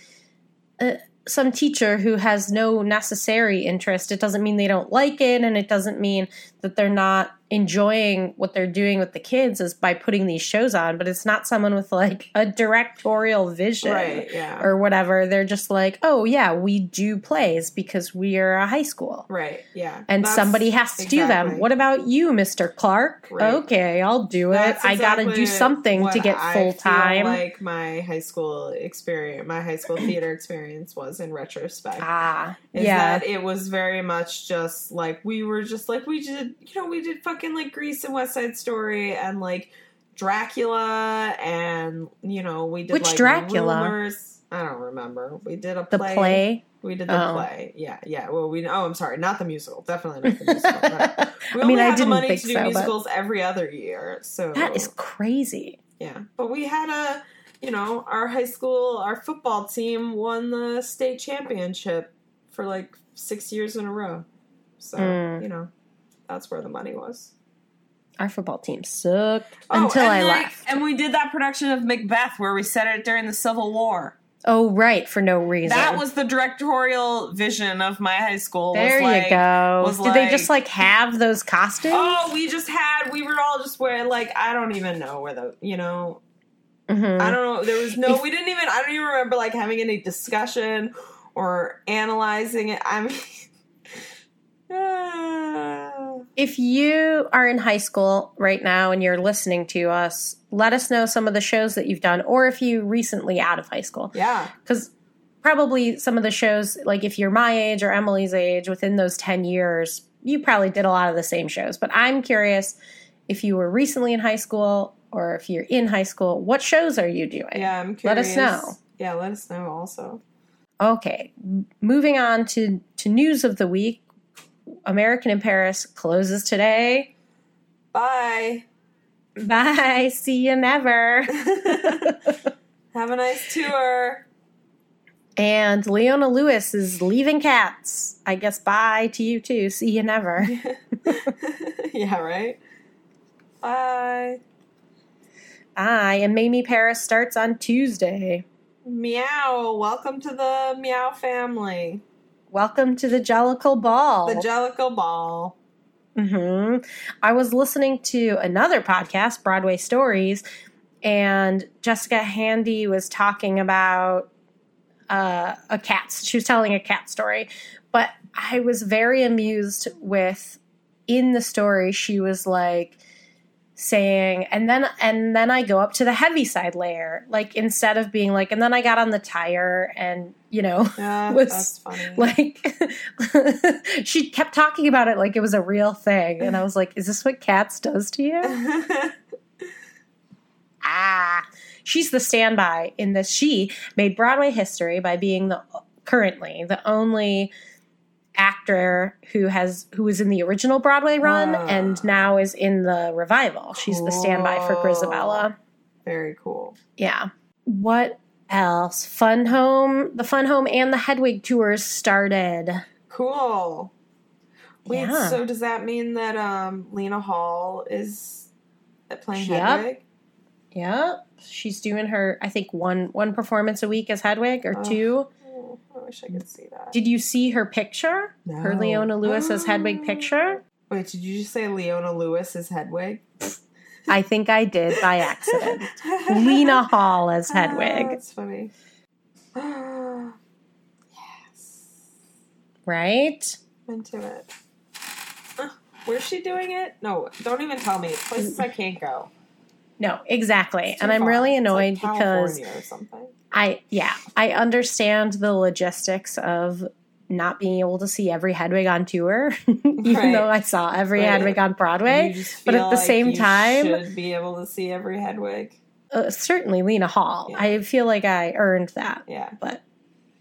uh, some teacher who has no necessary interest. It doesn't mean they don't like it, and it doesn't mean that they're not enjoying what they're doing with the kids is by putting these shows on, but it's not someone with like a directorial vision right yeah or whatever. They're just like, oh, yeah, we do plays because we are a high school. right yeah And That's somebody has to do them. What about you, Mr. Clark? Right. Okay, I'll do it. That's I got to do something to get full time. Like my high school experience, my high school theater experience was in retrospect. ah, is yeah. that it was very much just like we were just like we did, you know, we did fucking fucking like Grease and West Side Story and like Dracula and you know we did Which like Dracula? Rumors. I don't remember. We did a The play. play. We did the Oh. play. Yeah, yeah. Well, we. Oh, I'm sorry, not the musical. Definitely not the musical. (laughs) we I only mean, I have didn't money think to do so, musicals every other year. So That is crazy. yeah. But we had a, you know, our high school, our football team won the state championship for like six years in a row. So Mm. you know, that's where the money was. Our football team sucked Oh, until I like, left. And we did that production of Macbeth where we set it during the Civil War. oh, right, for no reason. That was the directorial vision of my high school. was there like- you go. Did they just like have those costumes? Oh, we just had. We were all just wearing like I don't even know where the you know Mhm. I don't know. There was no. We didn't even. I don't even remember like having any discussion or analyzing it. I mean, (laughs) If you are in high school right now and you're listening to us, let us know some of the shows that you've done, or if you recently out of high school. yeah, Because probably some of the shows, like if you're my age or Emily's age, within those 10 years, you probably did a lot of the same shows. But I'm curious if you were recently in high school or if you're in high school, what shows are you doing? yeah. I'm curious. Let us know. Yeah, let us know. Also, Okay, moving on to, to news of the week. American in Paris closes today. bye. Bye. See you never. (laughs) Have a nice tour. and Leona Lewis is leaving Cats. I guess bye to you too. See you never. (laughs) yeah, right. Bye. Bye. And Mamie Parris starts on Tuesday. Meow. Welcome to the Meow family. Welcome to the Jellicle Ball. The Jellicle Ball. hmm I was listening to another podcast, Broadway Stories, and Jessica Hendy was talking about uh, a cat. She was telling a cat story, but I was very amused with in the story. She was like saying, and then and then I go up to the Heaviside Layer, like instead of being like, and then I got on the tire, and you know. Yeah, (laughs) Was like (laughs) she kept talking about it like it was a real thing. And i was like is this what cats does to you? (laughs) Ah she's the standby in this. She made broadway history by being the currently the only actor who has who was in the original broadway run Ah. and now is in the revival she's the standby for Grizabella Very cool. yeah. What else? Fun Home, the Fun Home and the Hedwig tours started. Cool. Wait, Yeah. so does that mean that um Lena Hall is playing Yep. Hedwig? Yeah. She's doing her I think one one performance a week as Hedwig or Oh. two. Oh, I wish I could see that. Did you see her picture? Her Leona Lewis as Hedwig picture? Wait, did you just say Leona Lewis is Hedwig? I think I did by accident. Lena Hall as (laughs) Hedwig, that's funny. (gasps) yes. right? Into it. Uh, where's she doing it? No, don't even tell me. Places I can't go. No, exactly. It's too And I'm really annoyed like because or something. I yeah, I understand the logistics of not being able to see every Hedwig on tour, (laughs) even Right. though I saw every Right. Hedwig on Broadway. But at the like same you time- should be able to see every Hedwig. Uh, certainly Lena Hall. Yeah. I feel like I earned that, Yeah. but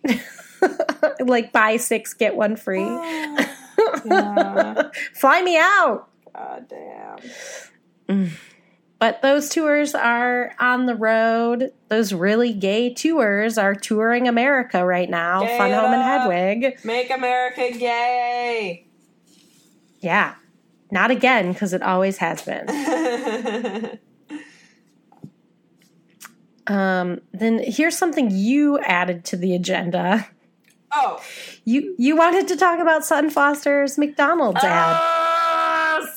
(laughs) like buy six get one free. Ah, (laughs) yeah. Fly me out. God damn. Mm. But those tours are on the road. Those really gay tours are touring America right now. Gay Fun Home and. Hedwig. Make America gay. Yeah. Not again, because it always has been. (laughs) Um, then here's something you added to the agenda. oh. You you wanted to talk about Sutton Foster's McDonald's ad. Oh,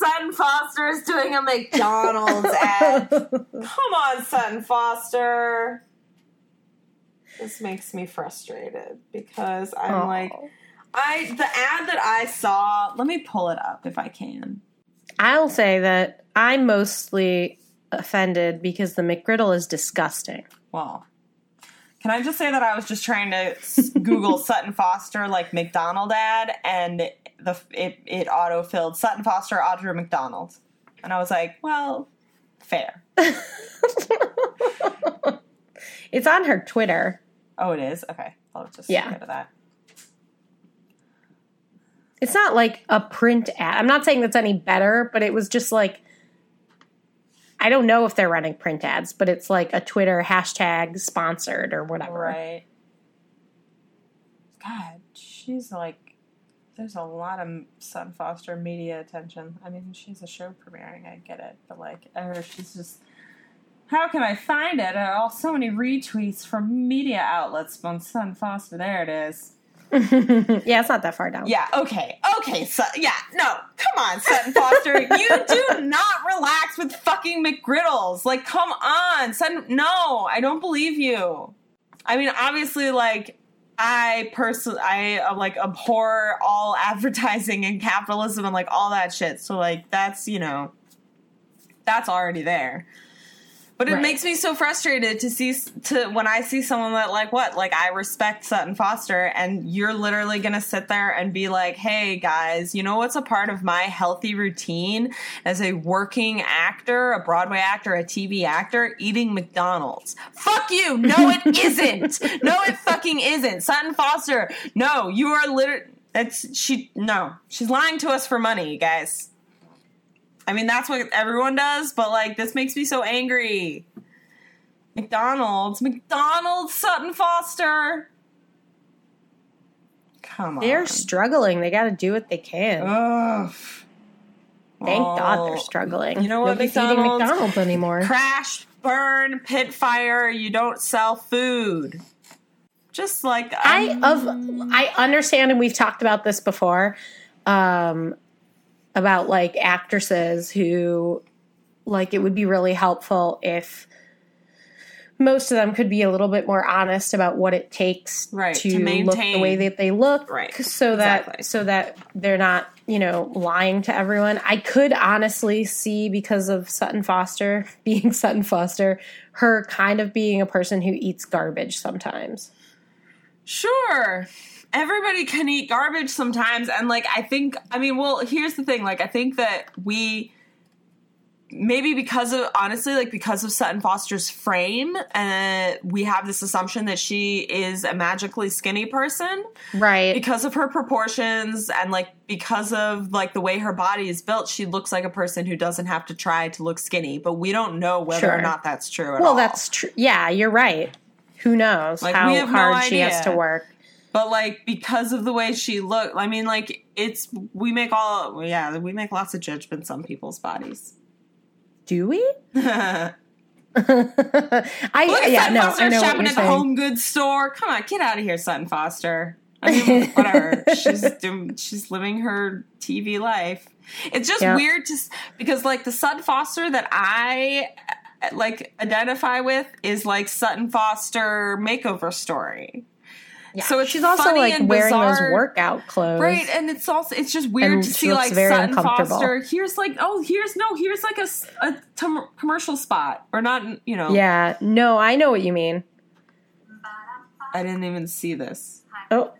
Sutton Foster is doing a McDonald's ad. (laughs) Come on, Sutton Foster. This makes me frustrated because I'm Aw. like, I the ad that I saw. Let me pull it up if I can. I'll say that I'm mostly offended because the McGriddle is disgusting. Well, can I just say that I was just trying to (laughs) Google Sutton Foster like McDonald ad, and the it it auto filled Sutton Foster Audra McDonald. And I was like, well, fair. (laughs) It's on her Twitter. Oh, it is? Okay. I'll just Yeah. get to that. It's not like a print ad. I'm not saying that's any better, but it was just like I don't know if they're running print ads, but it's like a Twitter hashtag sponsored or whatever. Right. God, she's like, there's a lot of Sutton Foster media attention. I mean, she's a show premiering, I get it, but like, uh, she's just. How can I find it? All so many retweets from media outlets on Sutton Foster. There it is. (laughs) yeah, it's not that far down. Yeah, okay, okay, so, yeah, no, come on, Sutton Foster. (laughs) you do not relax with fucking McGriddles. Like, come on, Sutton, no, I don't believe you. I mean, obviously, like, I personally, I uh, like abhor all advertising and capitalism and like all that shit. So, like, that's, you know, that's already there. But it Right. makes me so frustrated to see to when I see someone that like what like I respect Sutton Foster and you're literally gonna sit there and be like, hey guys, you know what's a part of my healthy routine as a working actor, a Broadway actor, a TV actor, eating McDonald's. Fuck you! No, it (laughs) isn't. No, it fucking isn't. Sutton Foster. No, you are literally. That's she. No, she's lying to us for money, guys. I mean, that's what everyone does, but like, this makes me so angry. McDonald's, McDonald's, Sutton Foster. Come on. They're struggling. They got to do what they can. Ugh. Thank God they're Oh. struggling. You know what, Nobody's eating McDonald's? Anymore. Crash, burn, pit fire. You don't sell food. Just like I um, of I understand, and we've talked about this before, um, about like actresses who like it would be really helpful if most of them could be a little bit more honest about what it takes Right, to, to look the way that they look, Right, So that exactly. so that they're not you know lying to everyone. I could honestly see because of Sutton Foster (laughs) being Sutton Foster, her kind of being a person who eats garbage sometimes. Sure. Everybody can eat garbage sometimes. And, like, I think, I mean, well, here's the thing. Like, I think that we, maybe because of, honestly, like, because of Sutton Foster's frame, uh, we have this assumption that she is a magically skinny person Right. because of her proportions and, like, because of, like, the way her body is built. She looks like a person who doesn't have to try to look skinny. But we don't know whether or not that's true Well, all. that's true. Yeah, you're right. Who knows Like, how have no hard she has to work? But like because of the way she looked i mean like it's we make all yeah we make lots of judgments on people's bodies Do we? (laughs) look at yeah sutton no foster I know shopping at the saying. home goods store come on get out of here sutton foster i mean (laughs) whatever she's doing she's living her tv life it's just Yeah. weird to because like the sutton foster that i like identify with is like sutton foster makeover story Yeah. so it's she's also like wearing those workout clothes. Right, and it's also it's just weird And to see like very Sutton. Foster. Here's like oh here's no here's like a, a tom- commercial spot or not you know Yeah. No, I know what you mean. I didn't even see this. Oh,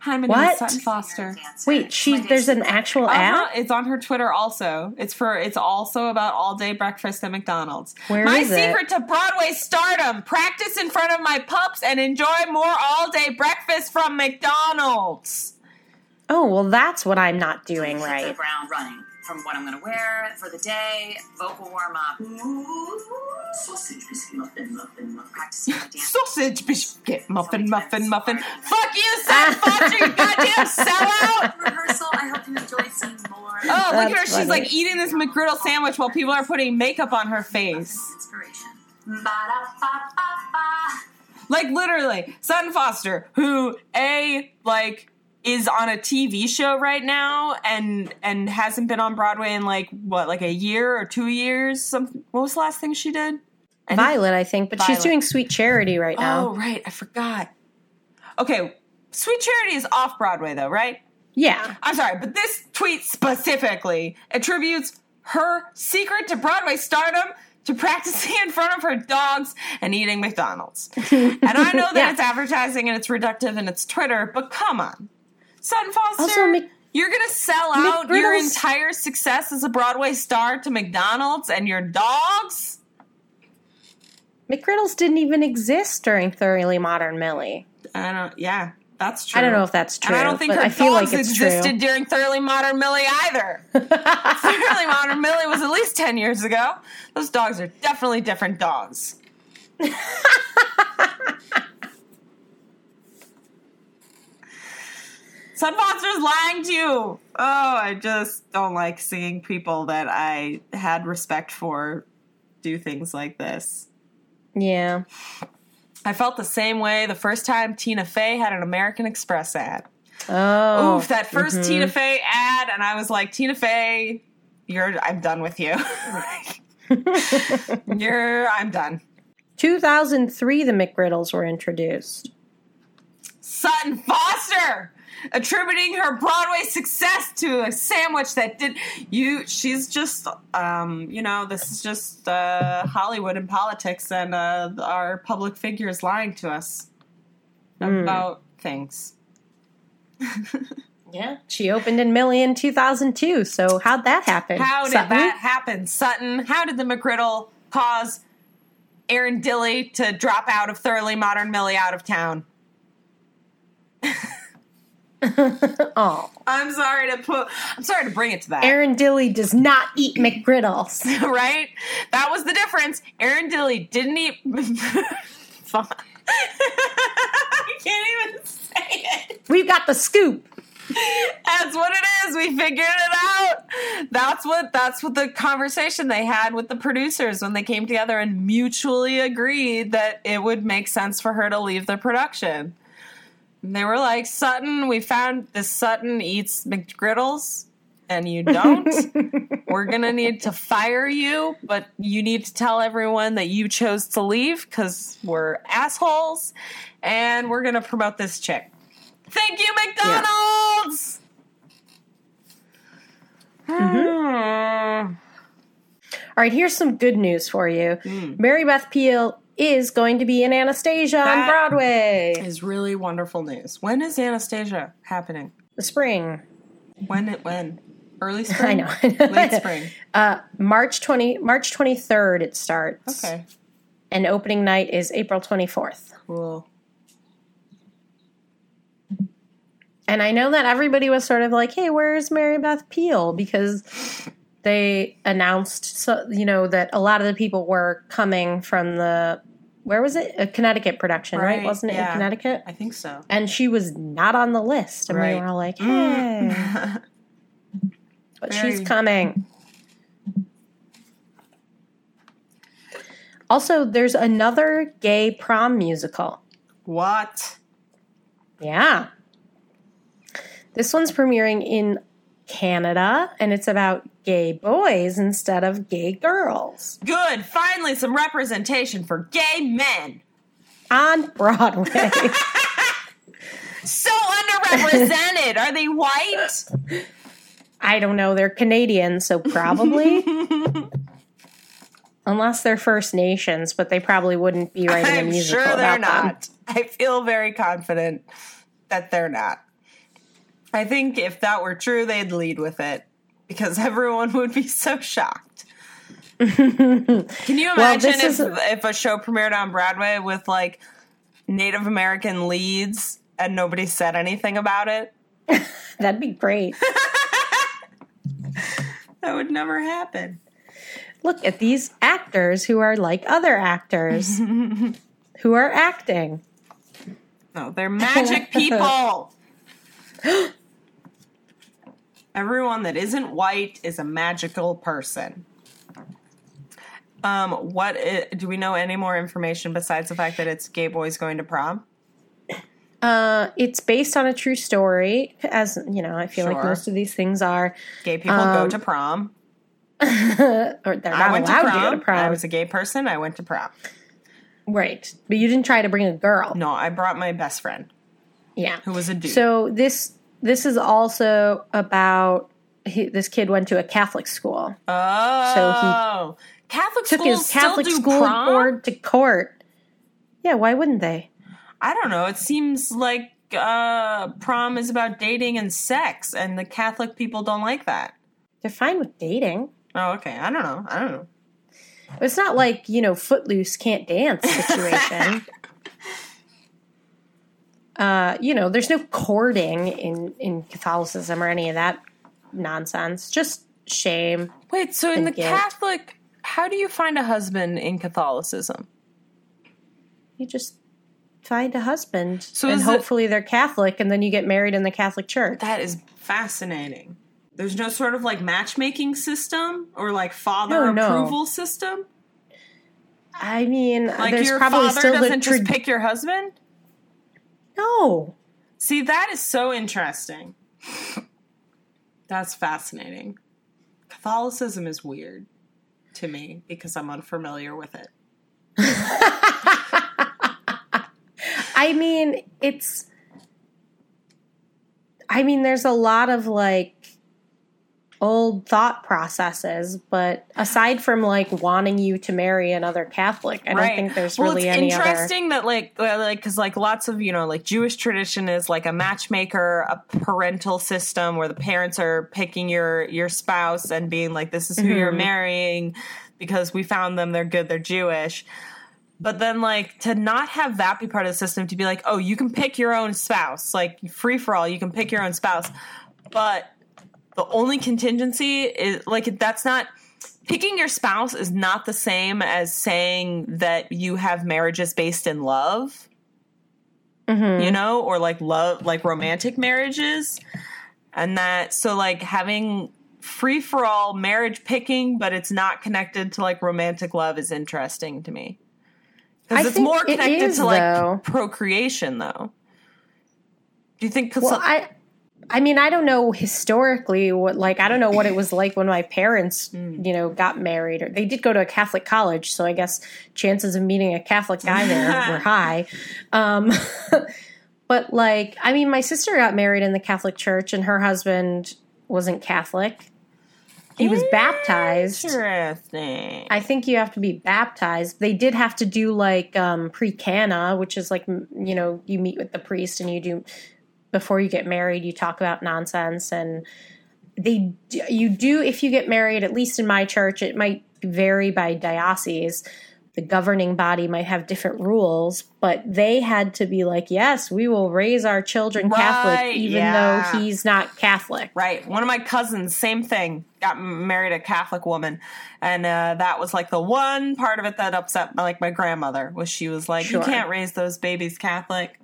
Hi, my name What? is Sutton Foster. wait. She there's an actual Uh-huh, app. It's on her Twitter also. It's for it's also about all day breakfast at McDonald's. Where my is it? secret to Broadway stardom: practice in front of my pups and enjoy more all day breakfast from McDonald's. Oh well, that's what I'm not doing right. the ground running from what I'm going to wear for the day, vocal warm up, sausage biscuit muffin, muffin, muffin, practicing my dance. Sausage biscuit muffin muffin muffin. Fuck you, Sutton (laughs) Foster, you goddamn sellout! rehearsal. I hope you enjoyed seeing more. Oh, look at her. That's She's like eating this McGriddle sandwich while people are putting makeup on her face. Inspiration. Ba-da-ba-ba-ba. Like literally, Sutton Foster, who a like is on a TV show right now and and hasn't been on Broadway in like what like a year or two years. Some what was the last thing she did? And- Violet, I think, but she's doing Sweet Charity right now. Oh right, I forgot. Okay, Sweet Charity is off Broadway though, right? Yeah. I'm sorry, but this tweet specifically attributes her secret to Broadway stardom to practicing in front of her dogs and eating McDonald's. (laughs) and I know that Yeah. it's advertising and it's reductive and it's Twitter, but come on. Sutton Foster. Also, Mc- You're gonna sell out your entire success as a Broadway star to McDonald's and your dogs? McGriddles didn't even exist during Thoroughly Modern Millie. I don't. Yeah, that's true. I don't know if that's true. And I don't think her I feel like it's existed true. during Thoroughly Modern Millie either. (laughs) Thoroughly Modern Millie was at least ten years ago. Those dogs are definitely different dogs. (laughs) Sun lying to you. Oh, I just don't like seeing people that I had respect for do things like this. Yeah. I felt the same way the first time Tina Fey had an American Express ad. Oh. Oof, that 1st mm-hmm. Tina Fey ad, and I was like, Tina Fey, you're I'm done with you. (laughs) you're I'm done. 2003, the McGriddles were introduced. Sutton Foster attributing her Broadway success to a sandwich that did you she's just um you know this is just uh Hollywood and politics and uh our public figures lying to us about things. (laughs) Yeah. She opened in Millie in 2002. So how'd that happen? How did Sutton? that happen, Sutton? How did the McGriddle cause Erin Dilly to drop out of Thoroughly Modern Millie out of town? (laughs) (laughs) Oh. I'm sorry to put. I'm sorry to bring it to that. Erin Dilly does not eat McGriddles. (laughs) right? That was the difference. Erin Dilly didn't eat. (laughs) I can't even say it. We've got the scoop. That's what it is. We figured it out. That's what that's what the conversation they had with the producers when they came together and mutually agreed that it would make sense for her to leave the production. They were like, Sutton, we found this Sutton eats McGriddles and you don't. (laughs) we're gonna need to fire you, but you need to tell everyone that you chose to leave because we're assholes and we're gonna promote this chick. Thank you, McDonald's! All right, here's some good news for you. Hmm. Mary Beth Peil is going to be in Anastasia on Broadway. is really wonderful news. When is Anastasia happening? The spring. When it when? Early (laughs) spring. I know. (laughs) Late spring. Uh, March 20 March 23rd it starts. Okay. And opening night is April 24th. Cool. And I know that everybody was sort of like, "Hey, where's Mary Beth Peil?" because they announced so you know that a lot of the people were coming from the where was it? A Connecticut production, right? Right, Wasn't it yeah. in Connecticut? I think so. And she was not on the list. And Right. we were all like, mm. "Hey, (laughs) but she's coming." Also, there's another gay prom musical. what? Yeah. This one's premiering in Canada and it's about gay boys instead of gay girls Good. Finally, some representation for gay men. on Broadway. (laughs) (laughs) So underrepresented. Are they white? I don't know. They're Canadian, so probably. (laughs) Unless they're First Nations, but they probably wouldn't be writing a I'm musical sure they're about them. not. I feel very confident that they're not. I think if that were true, they'd lead with it because (laughs) everyone would be so shocked. (laughs) Can you imagine this if, is- if a show premiered on Broadway with like Native American leads and nobody said anything about it? (laughs) That'd be great. That would never happen. Look at these actors who are like other actors who are acting. No, they're magic people. (gasps) (gasps) (gasps) Everyone that isn't white is a magical person. Um, what do we know any more information besides the fact that it's gay boys going to prom? Uh, it's based on a true story, as you know. I feel like most of these things are, Gay people go Um, to prom. (laughs) or they're I not went to prom. to go to prom. I was a gay person. I went to prom. right, but you didn't try to bring a girl. No, I brought my best friend Yeah. who was a dude. So this this is also about he, this kid went to a Catholic school, oh, so Catholic took his Catholic school prom? board to court. Yeah, why wouldn't they? I don't know. It seems like uh, prom is about dating and sex, and the Catholic people don't like that. They're fine with dating. Oh, okay. I don't know. I don't know. It's not like, you know, footloose can't dance situation. (laughs) uh, you know, there's no courting in, in Catholicism or any of that nonsense. Just shame. Wait, so in the guilt. Catholic, how do you find a husband in Catholicism? You just find a husband. So and is it- hopefully they're Catholic and then you get married in the Catholic Church. That is fascinating. There's no sort of like matchmaking system or like father No, no. approval system. I mean, Like there's your probably father doesn't just pick your husband. No. See, that is so interesting. That's fascinating. Catholicism is weird to me because I'm unfamiliar with it. (laughs) I mean, it's. I mean, there's a lot of like old thought processes, but aside from like wanting you to marry another Catholic, I don't think there's well, really it's any other. interesting that like like because like lots of you know like Jewish tradition is like a matchmaker, a parental system where the parents are picking your your spouse and being like, this is who you're Mm-hmm. marrying because we found them, they're good, they're Jewish. But then, like, to not have that be part of the system, to be like, oh, you can pick your own spouse, like, free for all, you can pick your own spouse. But the only contingency is, like, that's not, picking your spouse is not the same as saying that you have marriages based in love, Mhm. you know, or like love, like romantic marriages. And that, so, like, having free for all marriage picking, but it's not connected to like romantic love is interesting to me. Because it's more connected is, to like though. procreation, though. Do you think? Well, I. I mean, I don't know historically what like I don't know what it was like when my parents, (clears throat) Hmm. you know, got married. Or they did go to a Catholic college, so I guess chances of meeting a Catholic guy there (laughs) were high. Um, (laughs) but like, I mean, my sister got married in the Catholic Church, and her husband wasn't Catholic. He was baptized. Interesting. I think you have to be baptized. They did have to do like um, pre-cana, which is like you know you meet with the priest and you do before you get married. You talk about nonsense and they you do if you get married. At least in my church, it might vary by diocese. The governing body might have different rules, but they had to be like, yes, we will raise our children Catholic, even yeah. though he's not Catholic. Right. One of my cousins, same thing, got married a Catholic woman, and uh, that was like the one part of it that upset like my grandmother was she was like, Sure. "You can't raise those babies Catholic."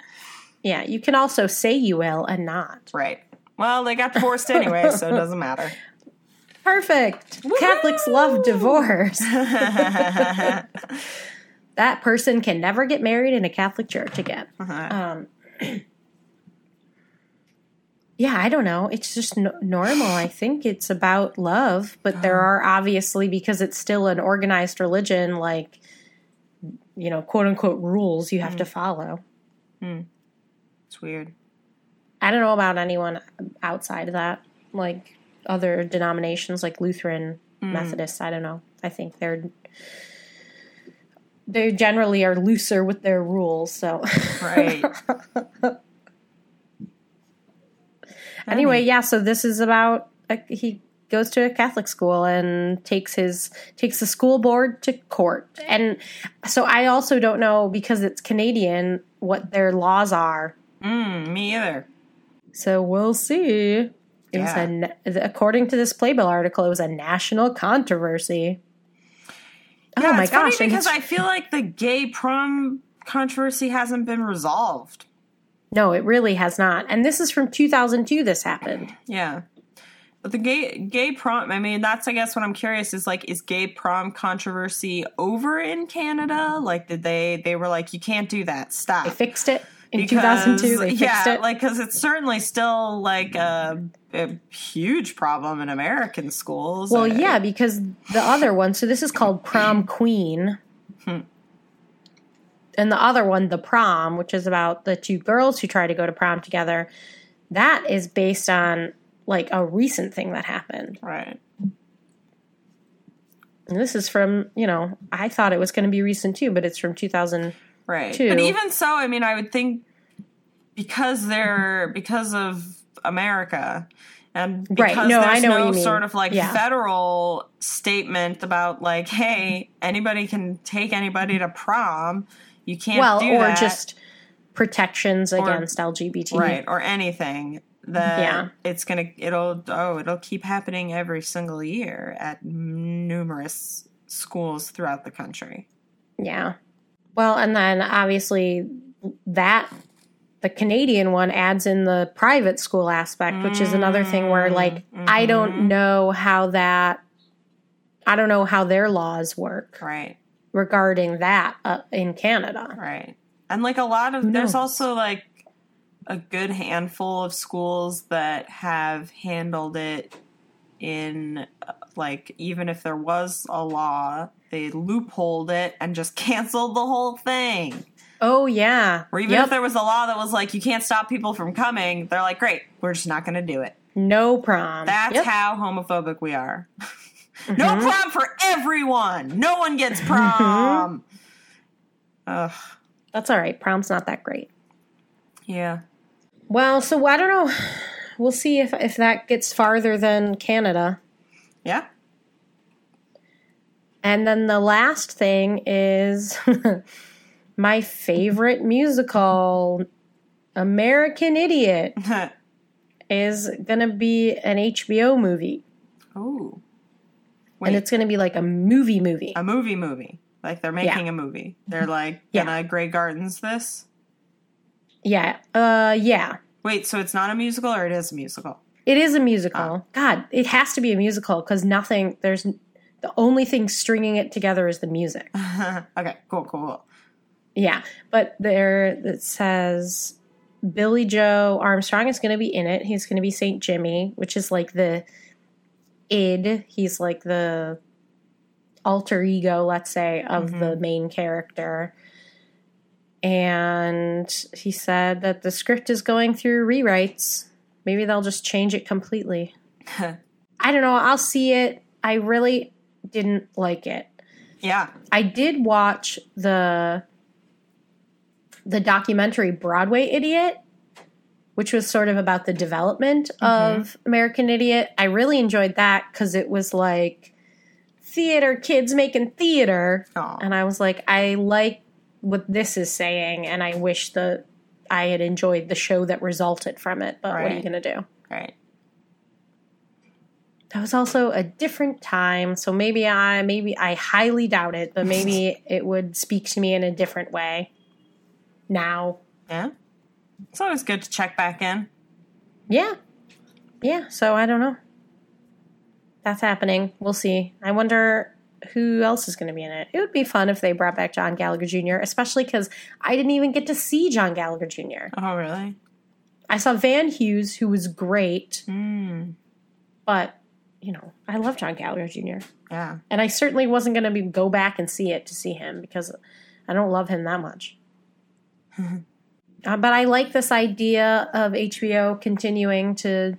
Yeah, you can also say you will and not. Right. Well, they got divorced anyway, so it doesn't matter. (laughs) Perfect. Catholics love divorce. (laughs) that person can never get married in a Catholic church again. Uh-huh. Um, (clears throat) yeah, I don't know. It's just no- normal. I think it's about love, but there oh. are obviously, because it's still an organized religion, like, you know, quote unquote rules you have to mm. follow. Mm. It's weird. I don't know about anyone outside of that, like other denominations like Lutheran, Methodists. I don't know. I think they're they generally are looser with their rules. So Right. (laughs) anyway, yeah. So this is about uh, he goes to a Catholic school and takes his takes the school board to court, and so I also don't know because it's Canadian what their laws are. Mm, me either. So we'll see. It was Yeah. a according to this Playbill article, it was a national controversy. Yeah, oh my gosh! because I feel like the gay prom controversy hasn't been resolved. no, it really has not. And this is from 2002. This happened. Yeah. But the gay gay prom I mean that's I guess what I'm curious is like is gay prom controversy over in Canada? Like did they they were like you can't do that. Stop. They fixed it in Because, 2002. They fixed yeah, it. like cuz it's certainly still like a, a huge problem in American schools. well, yeah, because the other one. So this is called Prom Queen. Hmm. And the other one, the prom, which is about the two girls who try to go to prom together, that is based on like a recent thing that happened. Right. And this is from, you know, I thought it was going to be recent too, but it's from 2000. Right. too. But even so, I mean, I would think because they're because of America and Right. because No, I there's know no sort of like Yeah. federal statement about like hey anybody can take anybody to prom you can't well, or that just protections Or- against LGBT. right or anything that Yeah. it's gonna it'll oh it'll keep happening every single year at numerous schools throughout the country Yeah. Well, and then obviously that the Canadian one adds in the private school aspect, which is another thing where like I Mm-hmm. don't know how that I don't know how their laws work right regarding that uh, in Canada. Right. And like a lot of there's also like a good handful of schools that have handled it in uh, like even if there was a law, they loopholed it and just (laughs) canceled the whole thing. Oh yeah. Or even Yep. if there was a law that was like you can't stop people from coming, they're like, "Great, we're just not going to do it." no prom. That's Yep. how homophobic we are. (laughs) no mm-hmm. prom for everyone. No one gets mm-hmm. prom. Ugh. That's all right. Prom's not that great. Yeah. Well, so I don't know. We'll see if if that gets farther than Canada. Yeah. And then the last thing is (laughs) my favorite musical, American Idiot, (laughs) is going to be an HBO movie. oh. Wait. And it's going to be like a movie movie. a movie movie. Like they're making a movie. They're like Yeah. Grey Gardens this. yeah. Uh yeah. Wait, so it's not a musical or it is a musical? It is a ah. musical. God, it has to be a musical cuz nothing there's the only thing stringing it together is the music. (laughs) okay, cool, cool, cool. Yeah, but there it says Billie Joe Armstrong is going to be in it. He's going to be Saint Jimmy, which is like the id. He's like the alter ego, let's say, of mm-hmm. the main character. And he said that the script is going through rewrites. Maybe they'll just change it completely. (laughs) I don't know. I'll see it. I really didn't like it. Yeah. I did watch the the documentary Broadway Idiot, which was sort of about the development mm-hmm. of American Idiot. I really enjoyed that because it was like theater kids making theater, Aw. and I was like, I like what this is saying, and I wish that I had enjoyed the show that resulted from it. But what are you gonna do? Right. That was also a different time, so maybe I maybe I highly doubt it, but maybe (laughs) it would speak to me in a different way. Now, Yeah. It's always good to check back in. yeah, yeah. So I don't know. That's happening. We'll see. I wonder who else is going to be in it. It would be fun if they brought back John Gallagher Jr., especially because I didn't even get to see John Gallagher Jr. Oh really? I saw Van Hughes, who was great, Mm. but you know I love John Gallagher Jr. Yeah. and I certainly wasn't going to be go back and see it to see him because I don't love him that much. (laughs) uh, but I like this idea of HBO continuing to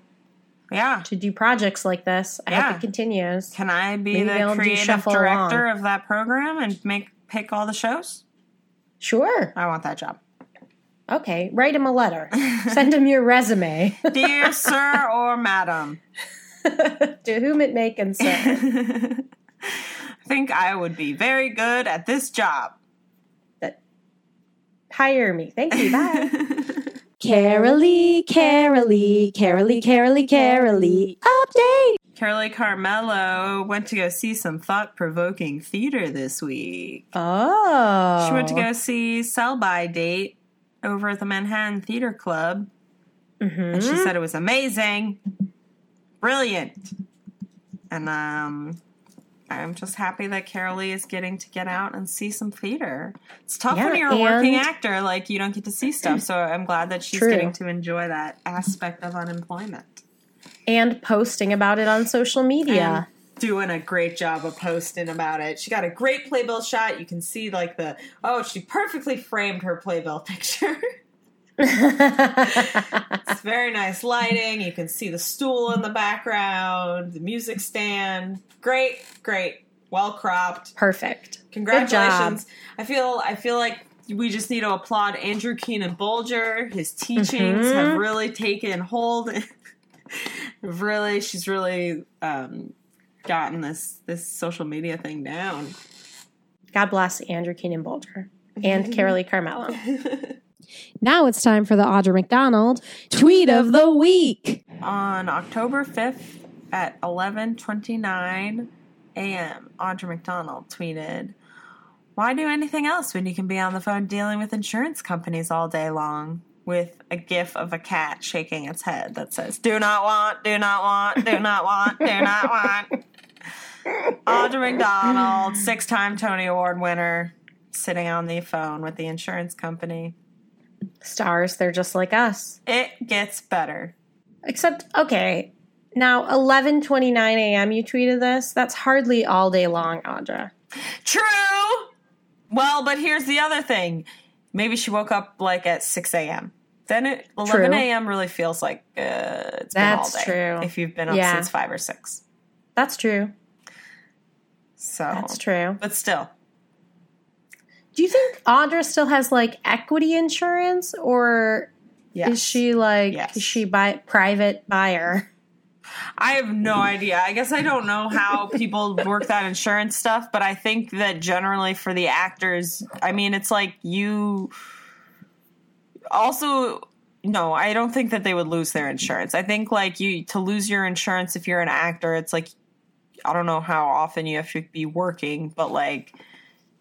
Yeah. to do projects like this. I Yeah. hope it continues. Can I be Maybe the creative director along. of that program and make pick all the shows? Sure. I want that job. Okay. Write him a letter. Send him your resume. (laughs) Dear sir or madam. (laughs) to whom it may concern. (laughs) I think I would be very good at this job. But Hire me. Thank you. Bye. Carolee, Carolee, Carolee, Carolee, Carolee. Update! Carolee Carmello went to go see some thought provoking theater this week. oh. She went to go see Sell By Date over at the Manhattan Theater Club. And she said it was amazing, brilliant. And um, I'm just happy that Carolee is getting to get out and see some theater. It's tough when you're a working actor, like you don't get to see stuff. So I'm glad that she's True. getting to enjoy that aspect of unemployment. And posting about it on social media. and doing a great job of posting about it. She got a great playbill shot. You can see like the oh, she perfectly framed her playbill (laughs) picture. It's very nice lighting. You can see the stool in the background, the music stand. Great, great. Well cropped. Perfect. Congratulations. I feel I feel like we just need to applaud Andrew Keenan Bolger. His teachings have really taken hold. (laughs) really, she's really um, gotten this this social media thing down. God bless Andrew Keenan Bolger and (laughs) Carolee Carmello. (laughs) Now it's time for the Audra McDonald tweet of the week. On October fifth at eleven twenty nine a.m., Audra McDonald tweeted, "Why do anything else when you can be on the phone dealing with insurance companies all day long?" With a gif of a cat shaking its head that says, "Do not want, do not want, do not want, do not want." Audra McDonald, six-time Tony Award winner, sitting on the phone with the insurance company. Stars, they're just like us. It gets better. Except, okay, now 11:29 a.m. You tweeted this. That's hardly all day long, Audra. True. Well, but here's the other thing. Maybe she woke up like at 6 a.m. Then it, 11 a.m. really feels like uh, it's That's been all day. true. If you've been up Yeah. since five or six. That's true. So, That's true. but still, Do you think Audra still has like equity insurance, or yes. is she like Yes. is she buy private buyer? I have no idea. I guess I don't know how people work that insurance stuff, but I think that generally for the actors, I mean, it's like you also no, I don't think that they would lose their insurance. I think like you to lose your insurance if you're an actor, it's like I don't know how often you have to be working, but like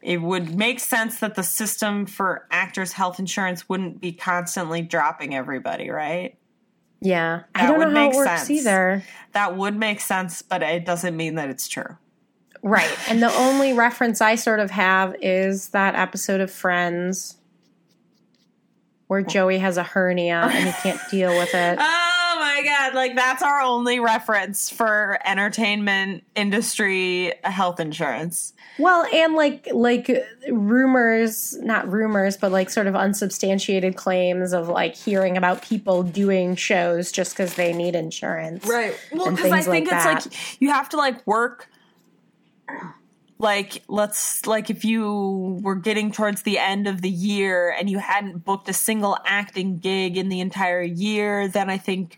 it would make sense that the system for actors' health insurance wouldn't be constantly dropping everybody, right? Yeah, I That don't know would how it make works sense. either. That would make sense, but it doesn't mean that it's true. Right, and the only reference I sort of have is that episode of Friends where Joey has a hernia and he can't deal with it. (laughs) Ah, My god, like that's our only reference for entertainment industry health insurance. Well, and like like rumors, not rumors, but like sort of unsubstantiated claims of like hearing about people doing shows just because they need insurance. Right. Well, because I things like think it's that. like you have to like work like let's like if you were getting towards the end of the year and you hadn't booked a single acting gig in the entire year, then I think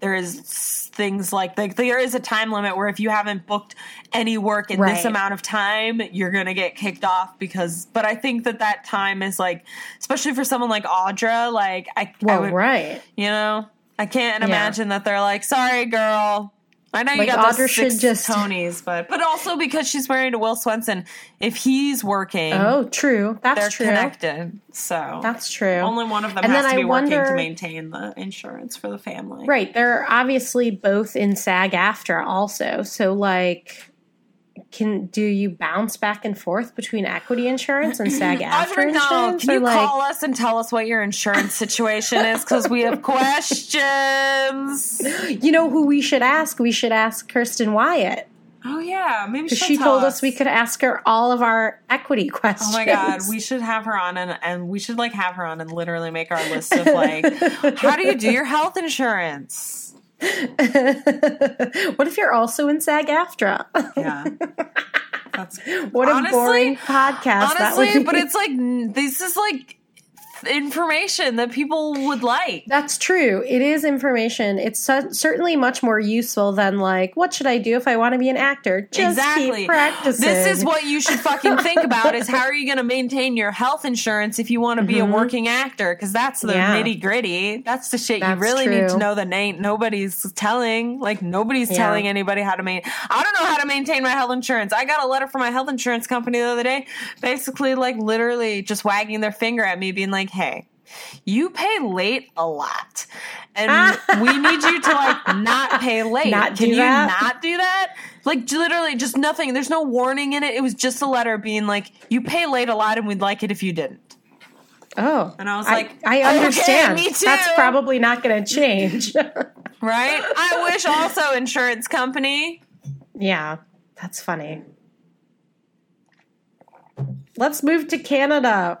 there is things like like there is a time limit where if you haven't booked any work in this amount of time, you're gonna get kicked off because. But I think that that time is like, especially for someone like Audra, like I, I would, right. you know, I can't Yeah. imagine that they're like, "Sorry, girl." I know you Like, got Audra should six just- Tonys, but but also because she's married to Will Swenson, if he's working, Oh, true. That's they're true. connected. So That's true. only one of them And has to I be working to maintain the insurance for the family. Right. They're obviously both in SAG AFTRA also. So like can do you bounce back and forth between equity insurance and (laughs) SAG AFTRA insurance? can you like call us and tell us what your insurance situation is? Because we have questions. (gasps) you know who we should ask? We should ask Kirsten Wyatt. Oh yeah, maybe she told us we could ask her all of our equity questions. Oh my god, we should have her on and, and we should like have her on and literally make our list of like how do you do your health insurance? (laughs) what if you're also in SAG AFTRA? Yeah. (laughs) That's what a boring podcast that would honestly, but it's like this is like information that people would like. That's true. It is information. It's cer- certainly much more useful than like, what should I do if I want to be an actor? Just exactly. keep practicing. This is what you should fucking think about is how are you going to maintain your health insurance if you want to be a working actor because that's the Mm-hmm. Yeah. nitty gritty. That's the shit That's you really need to know that ain't nobody's telling. Like nobody's Yeah. telling anybody how to maintain. I don't know how to maintain my health insurance. I got a letter from my health insurance company the other day, basically like literally just wagging their finger at me, being like, "Hey." You pay late a lot, and (laughs) we need you to like not pay (laughs) late. Not Can do you that? not do that? Like literally, just nothing. There's no warning in it. It was just a letter being like, "You pay late a lot, and we'd like it if you didn't." Oh. And I was like, I "Okay, understand. me too." That's probably not going to change. (laughs) Right? I wish also insurance company. yeah, that's funny. Let's move to Canada.